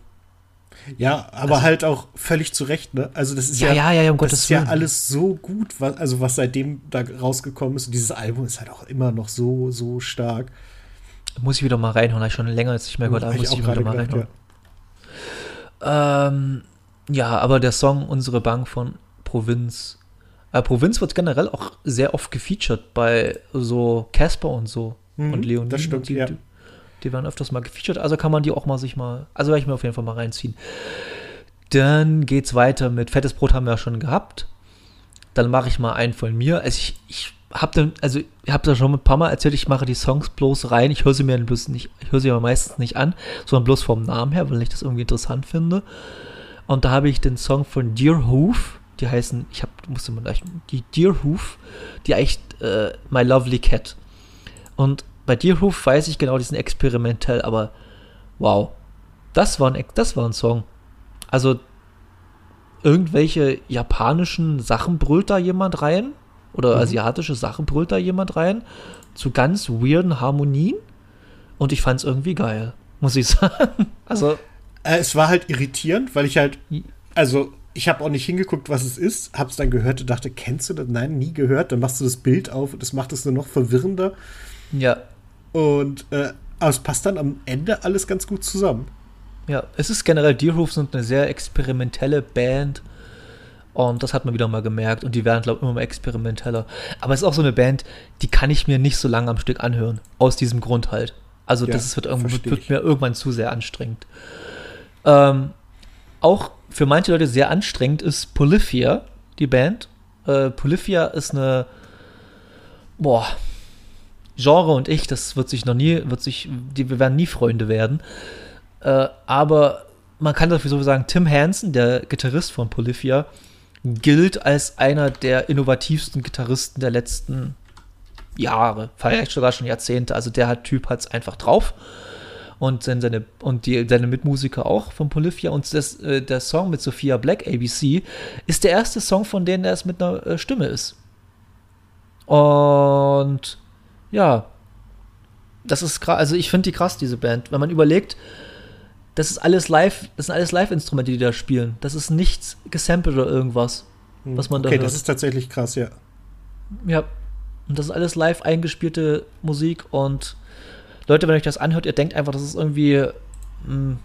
Ja, aber also, halt auch völlig zu Recht, ne? Also das ist ja, ja, ja, ja um das Gottes ist ja alles so gut, was, also was seitdem da rausgekommen ist. Und dieses Album ist halt auch immer noch so, so stark. Muss ich wieder mal reinhauen, habe ich schon länger jetzt nicht mehr gehört, aber muss ich wieder mal reinhauen. Ja. Ähm, ja, aber der Song Unsere Bank von Provinz. Äh, Provinz wird generell auch sehr oft gefeatured bei so Casper und so mhm, und Leonie. Das stimmt, die, ja. Die, die werden öfters mal gefeatured, also kann man die auch mal sich mal, also werde ich mir auf jeden Fall mal reinziehen. Dann geht's weiter mit Fettes Brot haben wir ja schon gehabt. Dann mache ich mal einen von mir. Also ich, ich habe dann, also ich habe da schon ein paar Mal erzählt, ich mache die Songs bloß rein. Ich höre sie mir bloß nicht, ich höre sie aber meistens nicht an, sondern bloß vom Namen her, weil ich das irgendwie interessant finde. Und da habe ich den Song von Deerhoof, die heißen, ich habe, musste mal gleich, die Deerhoof, die echt äh, My Lovely Cat. Und bei Deerhoof weiß ich genau, die sind experimentell, aber wow, das war ein, das war ein Song. Also irgendwelche japanischen Sachen brüllt da jemand rein oder mhm. asiatische Sachen brüllt da jemand rein zu ganz weirden Harmonien und ich fand es irgendwie geil, muss ich sagen. Also äh, es war halt irritierend, weil ich halt also ich habe auch nicht hingeguckt, was es ist, hab's dann gehört und dachte, kennst du das? Nein, nie gehört. Dann machst du das Bild auf und das macht es nur noch verwirrender. Ja. Und äh, aber es passt dann am Ende alles ganz gut zusammen. Ja, es ist generell, Deerhoof sind eine sehr experimentelle Band. Und das hat man wieder mal gemerkt. Und die werden, glaube ich, immer mal experimenteller. Aber es ist auch so eine Band, die kann ich mir nicht so lange am Stück anhören. Aus diesem Grund halt. Also ja, das wird, wird, mir irgendwann zu sehr anstrengend. Ähm, auch für manche Leute sehr anstrengend ist Polyphia, die Band. Äh, Polyphia ist eine, boah, Genre und ich, das wird sich noch nie, wird sich, die, wir werden nie Freunde werden. Äh, aber man kann dafür so sagen, Tim Hansen, der Gitarrist von Polyphia, gilt als einer der innovativsten Gitarristen der letzten Jahre, vielleicht sogar schon Jahrzehnte. Also der hat Typ hat es einfach drauf. Und seine, und die, seine Mitmusiker auch von Polyphia. Und das, äh, der Song mit Sophia Black, ABC, ist der erste Song, von denen er es mit einer äh, Stimme ist. Und ja, das ist krass. Also ich finde die krass, diese Band. Wenn man überlegt, das ist alles live, das sind alles Live-Instrumente, die da spielen. Das ist nichts gesampelt oder irgendwas, hm. was man da okay, hört. das ist tatsächlich krass, ja. Ja. Und das ist alles live eingespielte Musik und Leute, wenn euch das anhört, ihr denkt einfach, das ist irgendwie mh, hm,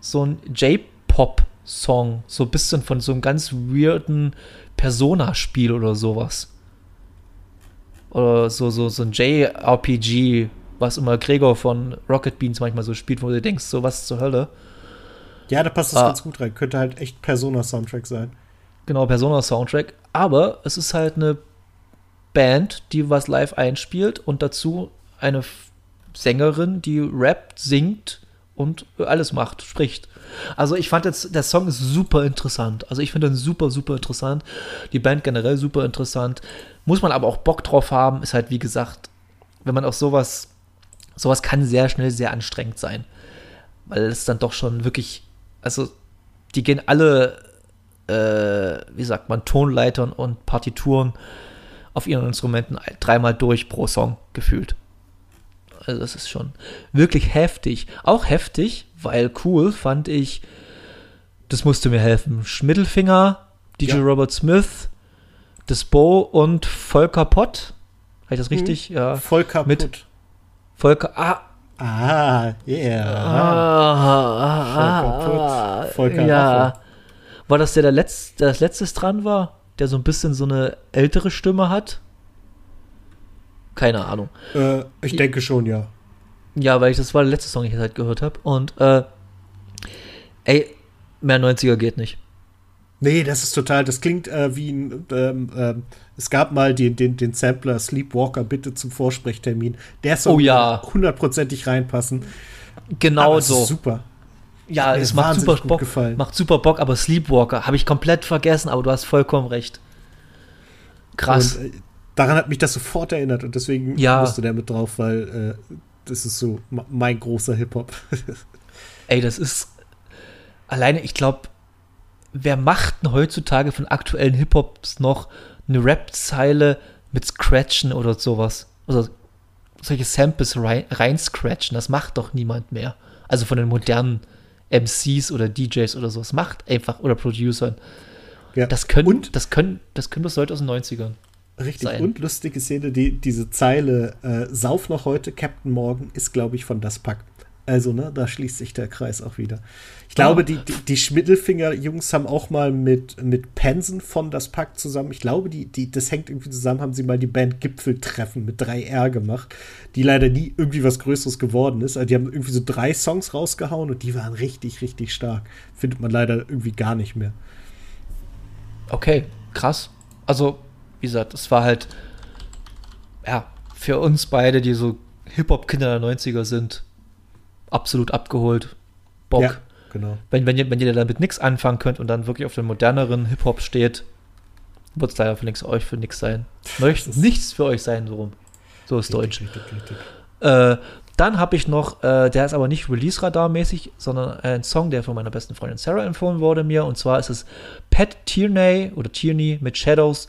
so ein J-Pop-Song, so ein bisschen von so einem ganz weirden Persona-Spiel oder sowas. Oder so, so, so ein JRPG, was immer Gregor von Rocket Beans manchmal so spielt, wo du denkst, so was zur Hölle. Ja, da passt das ah. ganz gut rein. Könnte halt echt Persona-Soundtrack sein. Genau, Persona-Soundtrack. Aber es ist halt eine Band, die was live einspielt und dazu eine Sängerin, die rappt, singt und alles macht, spricht. Also ich fand jetzt, der Song ist super interessant. Also ich finde ihn super, super interessant. Die Band generell super interessant. Muss man aber auch Bock drauf haben. Ist halt, wie gesagt, wenn man auch sowas, sowas kann sehr schnell sehr anstrengend sein. Weil es dann doch schon wirklich, also die gehen alle, äh, wie sagt man, Tonleitern und Partituren auf ihren Instrumenten dreimal durch pro Song gefühlt. Also das ist schon wirklich heftig. Auch heftig, weil cool fand ich, das musste mir helfen. Schmiddelfinger, DJ ja. Robert Smith, das Bo und Volker Pott. Habe ich das mhm. richtig? Mhm. Ja. Volker Mit Pott. Volker, ah. Ah, yeah. Ah, ah, Volker Pott. Ah, Volker ja. War das der, der, Letz-, der das letztes dran war? Der so ein bisschen so eine ältere Stimme hat? Keine Ahnung. Äh, ich denke schon, ja. Ja, weil ich das war der letzte Song, den ich halt gehört habe. Und äh, ey, mehr 90er geht nicht. Nee, das ist total, das klingt äh, wie ein, ähm, ähm, es gab mal den, den, den Sampler Sleepwalker bitte zum Vorsprechtermin. Der soll oh, ja. hundertprozentig reinpassen. Genau so. super. Ja, es macht super Bock. Gefallen. Macht super Bock, aber Sleepwalker habe ich komplett vergessen, aber du hast vollkommen recht. Krass. Und, äh, daran hat mich das sofort erinnert und deswegen ja. musste der mit drauf, weil äh, das ist so mein großer Hip-Hop. Ey, das ist alleine, ich glaube, wer macht denn heutzutage von aktuellen Hip-Hops noch eine Rap-Zeile mit Scratchen oder sowas? Also solche Samples rein, rein scratchen, das macht doch niemand mehr. Also von den modernen MCs oder DJs oder sowas macht, einfach, oder Producern. Ja. Das können, Und das können, das können bloß Leute aus den 90ern. Richtig, sein. und lustige Szene, die, diese Zeile, äh, Sauf noch heute, Captain Morgan, ist, glaube ich, von das Pack. Also, ne, da schließt sich der Kreis auch wieder. Ich glaube, Ah. die, die, die Schmiddelfinger-Jungs haben auch mal mit, mit Pensen von das Pack zusammen, ich glaube, die, die, das hängt irgendwie zusammen, haben sie mal die Band Gipfeltreffen mit 3R gemacht, die leider nie irgendwie was Größeres geworden ist. Also, die haben irgendwie so drei Songs rausgehauen und die waren richtig, richtig stark. Findet man leider irgendwie gar nicht mehr. Okay, krass. Also, wie gesagt, es war halt, ja, für uns beide, die so Hip-Hop-Kinder der 90er sind, absolut abgeholt. Bock. Ja, genau. Wenn, wenn, ihr, wenn ihr damit nichts anfangen könnt und dann wirklich auf den moderneren Hip-Hop steht, wird es leider für nichts euch für nichts sein. Möcht, nichts für euch sein, so rum. So ist Deutsch. Richtig, richtig, richtig. Äh, dann habe ich noch, äh, der ist aber nicht Release-Radar-mäßig, sondern ein Song, der von meiner besten Freundin Sarah empfohlen wurde mir. Und zwar ist es Pat Tierney oder Tierney mit Shadows.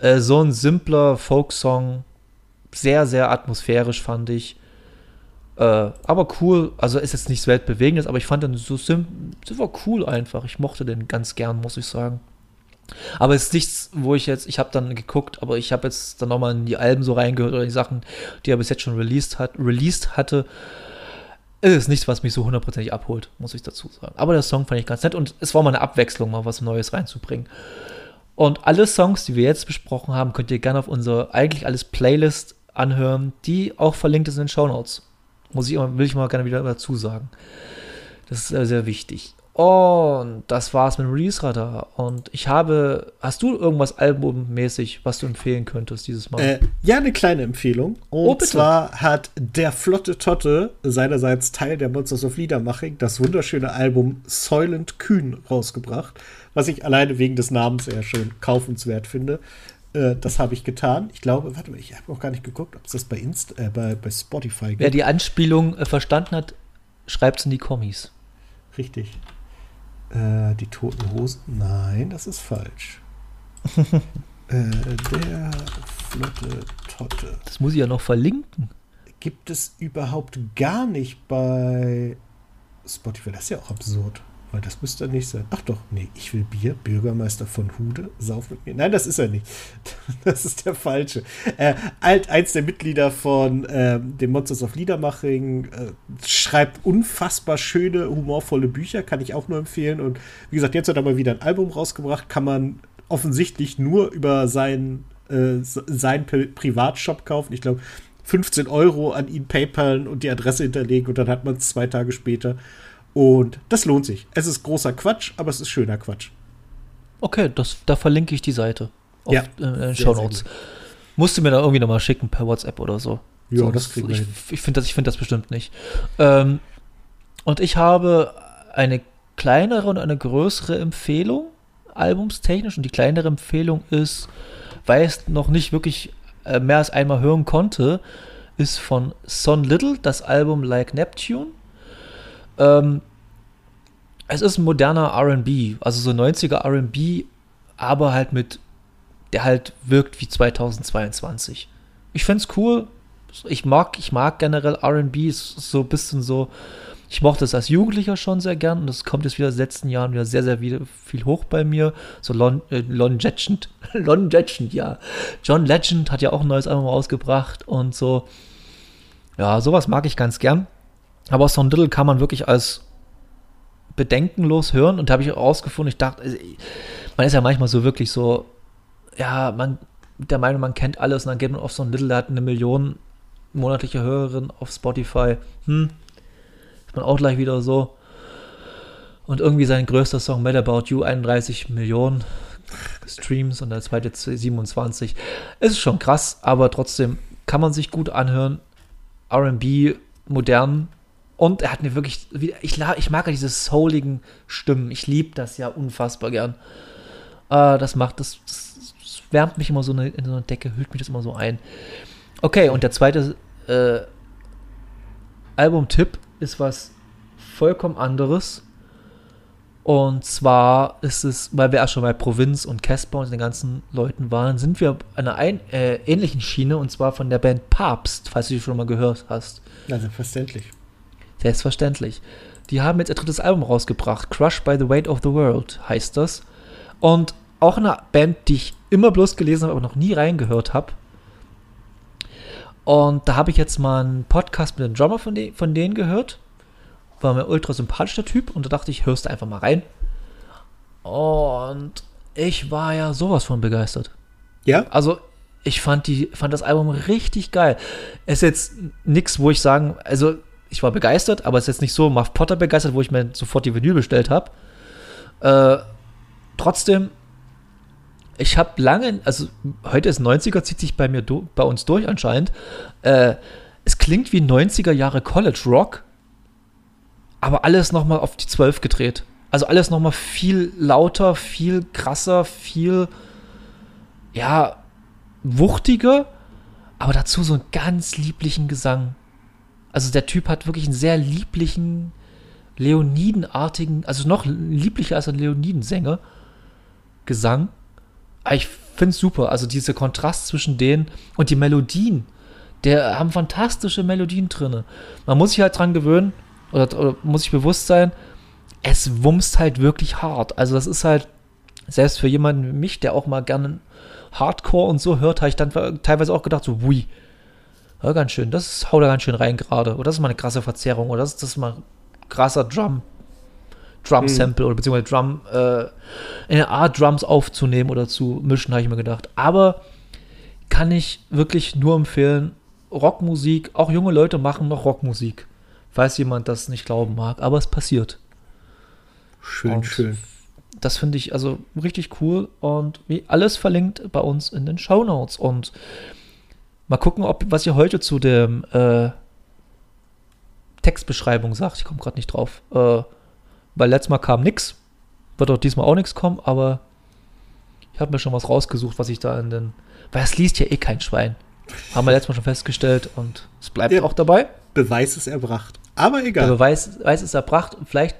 Äh, so ein simpler Folk-Song. Sehr, sehr atmosphärisch, fand ich. Äh, aber cool. Also ist jetzt nichts Weltbewegendes, aber ich fand den so war cool einfach. Ich mochte den ganz gern, muss ich sagen. Aber es ist nichts, wo ich jetzt, ich habe dann geguckt, aber ich habe jetzt dann nochmal in die Alben so reingehört oder die Sachen, die er bis jetzt schon released, hat, released hatte. Es ist nichts, was mich so hundertprozentig abholt, muss ich dazu sagen. Aber der Song fand ich ganz nett und es war mal eine Abwechslung, mal was Neues reinzubringen. Und alle Songs, die wir jetzt besprochen haben, könnt ihr gerne auf unserer eigentlich alles Playlist anhören, die auch verlinkt ist in den Show Notes. Muss ich immer, will ich mal gerne wieder dazu sagen. Das ist sehr, sehr wichtig. Und das war's mit dem Release-Radar. Und ich habe, hast du irgendwas albummäßig, was du empfehlen könntest dieses Mal? Äh, ja, eine kleine Empfehlung. Und Oh, zwar hat der Flotte Totte, seinerseits Teil der Monsters of Liedermaching, das wunderschöne Album Soylent Kühn rausgebracht, was ich alleine wegen des Namens ja schon kaufenswert finde. Äh, das habe ich getan. Ich glaube, warte mal, ich habe noch gar nicht geguckt, ob es das bei, Inst äh, bei, bei Spotify gibt. Wer die Anspielung äh, verstanden hat, schreibt's in die Kommis. Richtig. Äh, die Toten Hosen? Nein, das ist falsch. äh, der Flotte Totte. Das muss ich ja noch verlinken. gibt es überhaupt gar nicht bei Spotify. Das ist ja auch absurd. Weil das müsste nicht sein. Ach doch, nee, ich will Bier, Bürgermeister von Hude, sauf mit mir. Nein, das ist er nicht. Das ist der falsche. Äh, alt, eins der Mitglieder von ähm, dem Monsters of Liedermaching äh, schreibt unfassbar schöne, humorvolle Bücher, kann ich auch nur empfehlen. Und wie gesagt, jetzt hat er mal wieder ein Album rausgebracht, kann man offensichtlich nur über seinen, äh, seinen Pri- Privatshop kaufen. Ich glaube, 15 Euro an ihn PayPalen und die Adresse hinterlegen und dann hat man es zwei Tage später. Und das lohnt sich. Es ist großer Quatsch, aber es ist schöner Quatsch. Okay, das, da verlinke ich die Seite. Auf, Ja, äh, Show Notes. Musst du mir da irgendwie nochmal schicken per WhatsApp oder so. Ja, Sonst- das kriegen wir ich, hin. Ich finde das, ich find das bestimmt nicht. Ähm, und ich habe eine kleinere und eine größere Empfehlung, albumstechnisch. Und die kleinere Empfehlung ist, weil ich es noch nicht wirklich äh, mehr als einmal hören konnte, ist von Son Little, das Album Like Neptune. Ähm, es ist ein moderner RB, also so 90er RB, aber halt mit, der halt wirkt wie 2022. Ich find's cool. Ich mag, ich mag generell RB, so ein bisschen so. Ich mochte es als Jugendlicher schon sehr gern und das kommt jetzt wieder in den letzten Jahren wieder sehr, sehr viel hoch bei mir. So Lon, äh, Lon Legend. Lon Legend, ja. John Legend hat ja auch ein neues Album rausgebracht und so. Ja, sowas mag ich ganz gern. Aber so ein Little kann man wirklich als bedenkenlos hören und da habe ich auch rausgefunden, ich dachte, also, man ist ja manchmal so wirklich so, ja, man der Meinung, man kennt alles und dann geht man auf so ein Little, der hat eine Million monatliche Hörerin auf Spotify. Hm, ist man auch gleich wieder so. Und irgendwie sein größter Song Mad About You, 31 Millionen Streams und der zweite 27. Ist schon krass, aber trotzdem kann man sich gut anhören. RB, modern. Und er hat mir wirklich, ich, ich mag ja diese souligen Stimmen. Ich liebe das ja unfassbar gern. Äh, das macht, das, das, wärmt mich immer so eine, in so eine Decke, hüllt mich das immer so ein. Okay, und der zweite äh, Albumtipp ist was vollkommen anderes. Und zwar ist es, weil wir ja schon bei Provinz und Casper und den ganzen Leuten waren, sind wir an einer ein, äh, ähnlichen Schiene und zwar von der Band Papst, falls du die schon mal gehört hast. Ja, selbstverständlich. Selbstverständlich. Die haben jetzt ihr drittes Album rausgebracht. Crushed by the Weight of the World heißt das. Und auch eine Band, die ich immer bloß gelesen habe, aber noch nie reingehört habe. Und da habe ich jetzt mal einen Podcast mit dem Drummer von, de von denen gehört. War mir ultra sympathischer Typ und da dachte ich, hörst du einfach mal rein. Und ich war ja sowas von begeistert. Ja? Also, ich fand, die, fand das Album richtig geil. Es ist jetzt nichts, wo ich sagen, also ich war begeistert, aber es ist jetzt nicht so Muff Potter begeistert, wo ich mir sofort die Vinyl bestellt habe. Äh, trotzdem, ich habe lange, also heute ist 90er, zieht sich bei mir bei uns durch anscheinend. Äh, es klingt wie 90er Jahre College Rock, aber alles nochmal auf die 12 gedreht. Also alles nochmal viel lauter, viel krasser, viel, ja, wuchtiger, aber dazu so einen ganz lieblichen Gesang. Also der Typ hat wirklich einen sehr lieblichen, Leonidenartigen, also noch lieblicher als ein Leonidensänger, Gesang. Aber ich finde es super. Also dieser Kontrast zwischen denen und die Melodien. Der haben fantastische Melodien drin. Man muss sich halt dran gewöhnen oder, oder muss sich bewusst sein, es wumst halt wirklich hart. Also das ist halt, selbst für jemanden wie mich, der auch mal gerne Hardcore und so hört, habe ich dann teilweise auch gedacht, so, wui, ja, ganz schön, das haut da ganz schön rein gerade. Oder das ist mal eine krasse Verzerrung. Oder das, das ist mal krasser Drum. Drum-Sample mhm. oder beziehungsweise Drum, äh, eine Art Drums aufzunehmen oder zu mischen, habe ich mir gedacht. Aber kann ich wirklich nur empfehlen, Rockmusik, auch junge Leute machen noch Rockmusik. Falls jemand das nicht glauben mag, aber es passiert. Schön, und schön. Das finde ich also richtig cool und wie alles verlinkt bei uns in den Show Notes. Und mal gucken, ob was ihr heute zu dem äh, Textbeschreibung sagt. Ich komme gerade nicht drauf. Äh, weil letztes Mal kam nichts. Wird auch diesmal auch nichts kommen, aber ich habe mir schon was rausgesucht, was ich da in den. Weil es liest ja eh kein Schwein. Haben wir letztes Mal schon festgestellt und es bleibt ja, auch dabei. Beweis ist erbracht. Aber egal. Der Beweis, Beweis ist erbracht. Vielleicht,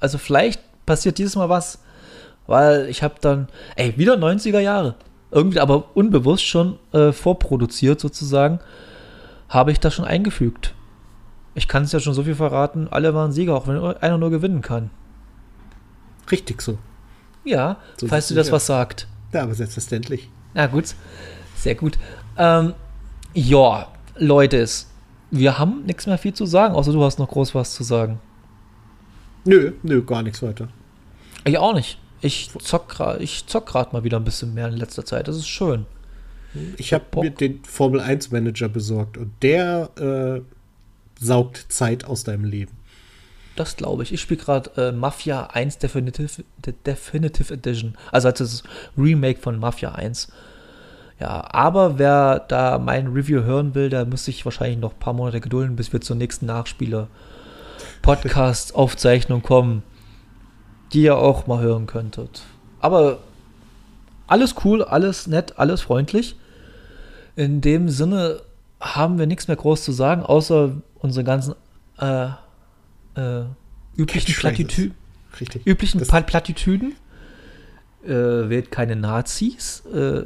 also vielleicht passiert dieses Mal was, weil ich habe dann, ey, wieder 90er Jahre. Irgendwie, aber unbewusst schon äh, vorproduziert sozusagen, habe ich das schon eingefügt. Ich kann es ja schon so viel verraten, alle waren Sieger, auch wenn einer nur gewinnen kann. Richtig so. Ja, so falls du das ja. was sagt. Ja, aber selbstverständlich. Na gut, sehr gut. Ähm, ja, Leute, wir haben nichts mehr viel zu sagen, außer du hast noch groß was zu sagen. Nö, nö, gar nichts weiter. Ich auch nicht. Ich zock gerade zock mal wieder ein bisschen mehr in letzter Zeit. Das ist schön. Ich habe mir den Formel 1 Manager besorgt und der äh, saugt Zeit aus deinem Leben. Das glaube ich. Ich spiele gerade äh, Mafia 1 Definitive, Definitive Edition. Also als das Remake von Mafia 1. Ja, aber wer da mein Review hören will, der muss sich wahrscheinlich noch ein paar Monate gedulden, bis wir zur nächsten Nachspieler-Podcast-Aufzeichnung kommen, die ihr auch mal hören könntet. Aber alles cool, alles nett, alles freundlich. In dem Sinne haben wir nichts mehr groß zu sagen, außer unsere ganzen äh, äh, üblichen, Platitü üblichen Plattitüden. Äh, wählt keine Nazis. Äh,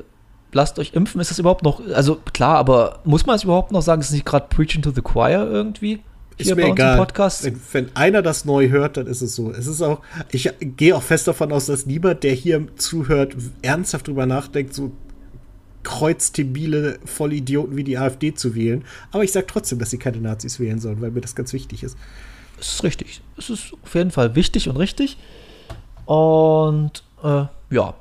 lasst euch impfen. Ist das überhaupt noch, also klar, aber muss man es überhaupt noch sagen? Ist es nicht gerade Preaching to the Choir irgendwie? Ist mir egal. Wenn, wenn, einer das neu hört, dann ist es so. Es ist auch, ich gehe auch fest davon aus, dass niemand, der hier zuhört, ernsthaft drüber nachdenkt, so kreuztibile Vollidioten wie die AfD zu wählen. Aber ich sage trotzdem, dass sie keine Nazis wählen sollen, weil mir das ganz wichtig ist. Es ist richtig. Es ist auf jeden Fall wichtig und richtig. Und äh, ja.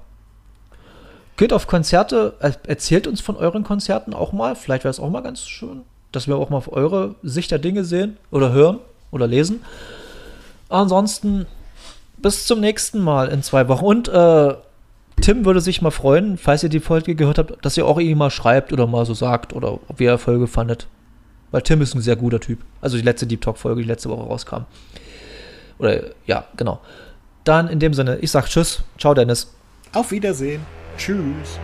Geht auf Konzerte, erzählt uns von euren Konzerten auch mal. Vielleicht wäre es auch mal ganz schön, dass wir auch mal auf eure Sicht der Dinge sehen oder hören oder lesen. Ansonsten bis zum nächsten Mal in zwei Wochen. Und äh, Tim würde sich mal freuen, falls ihr die Folge gehört habt, dass ihr auch ihm mal schreibt oder mal so sagt oder ob ihr Folge fandet. Weil Tim ist ein sehr guter Typ. Also die letzte Deep Talk-Folge, die letzte Woche rauskam. Oder ja, genau. Dann in dem Sinne, ich sag Tschüss. Ciao, Dennis. Auf Wiedersehen. Tschüss.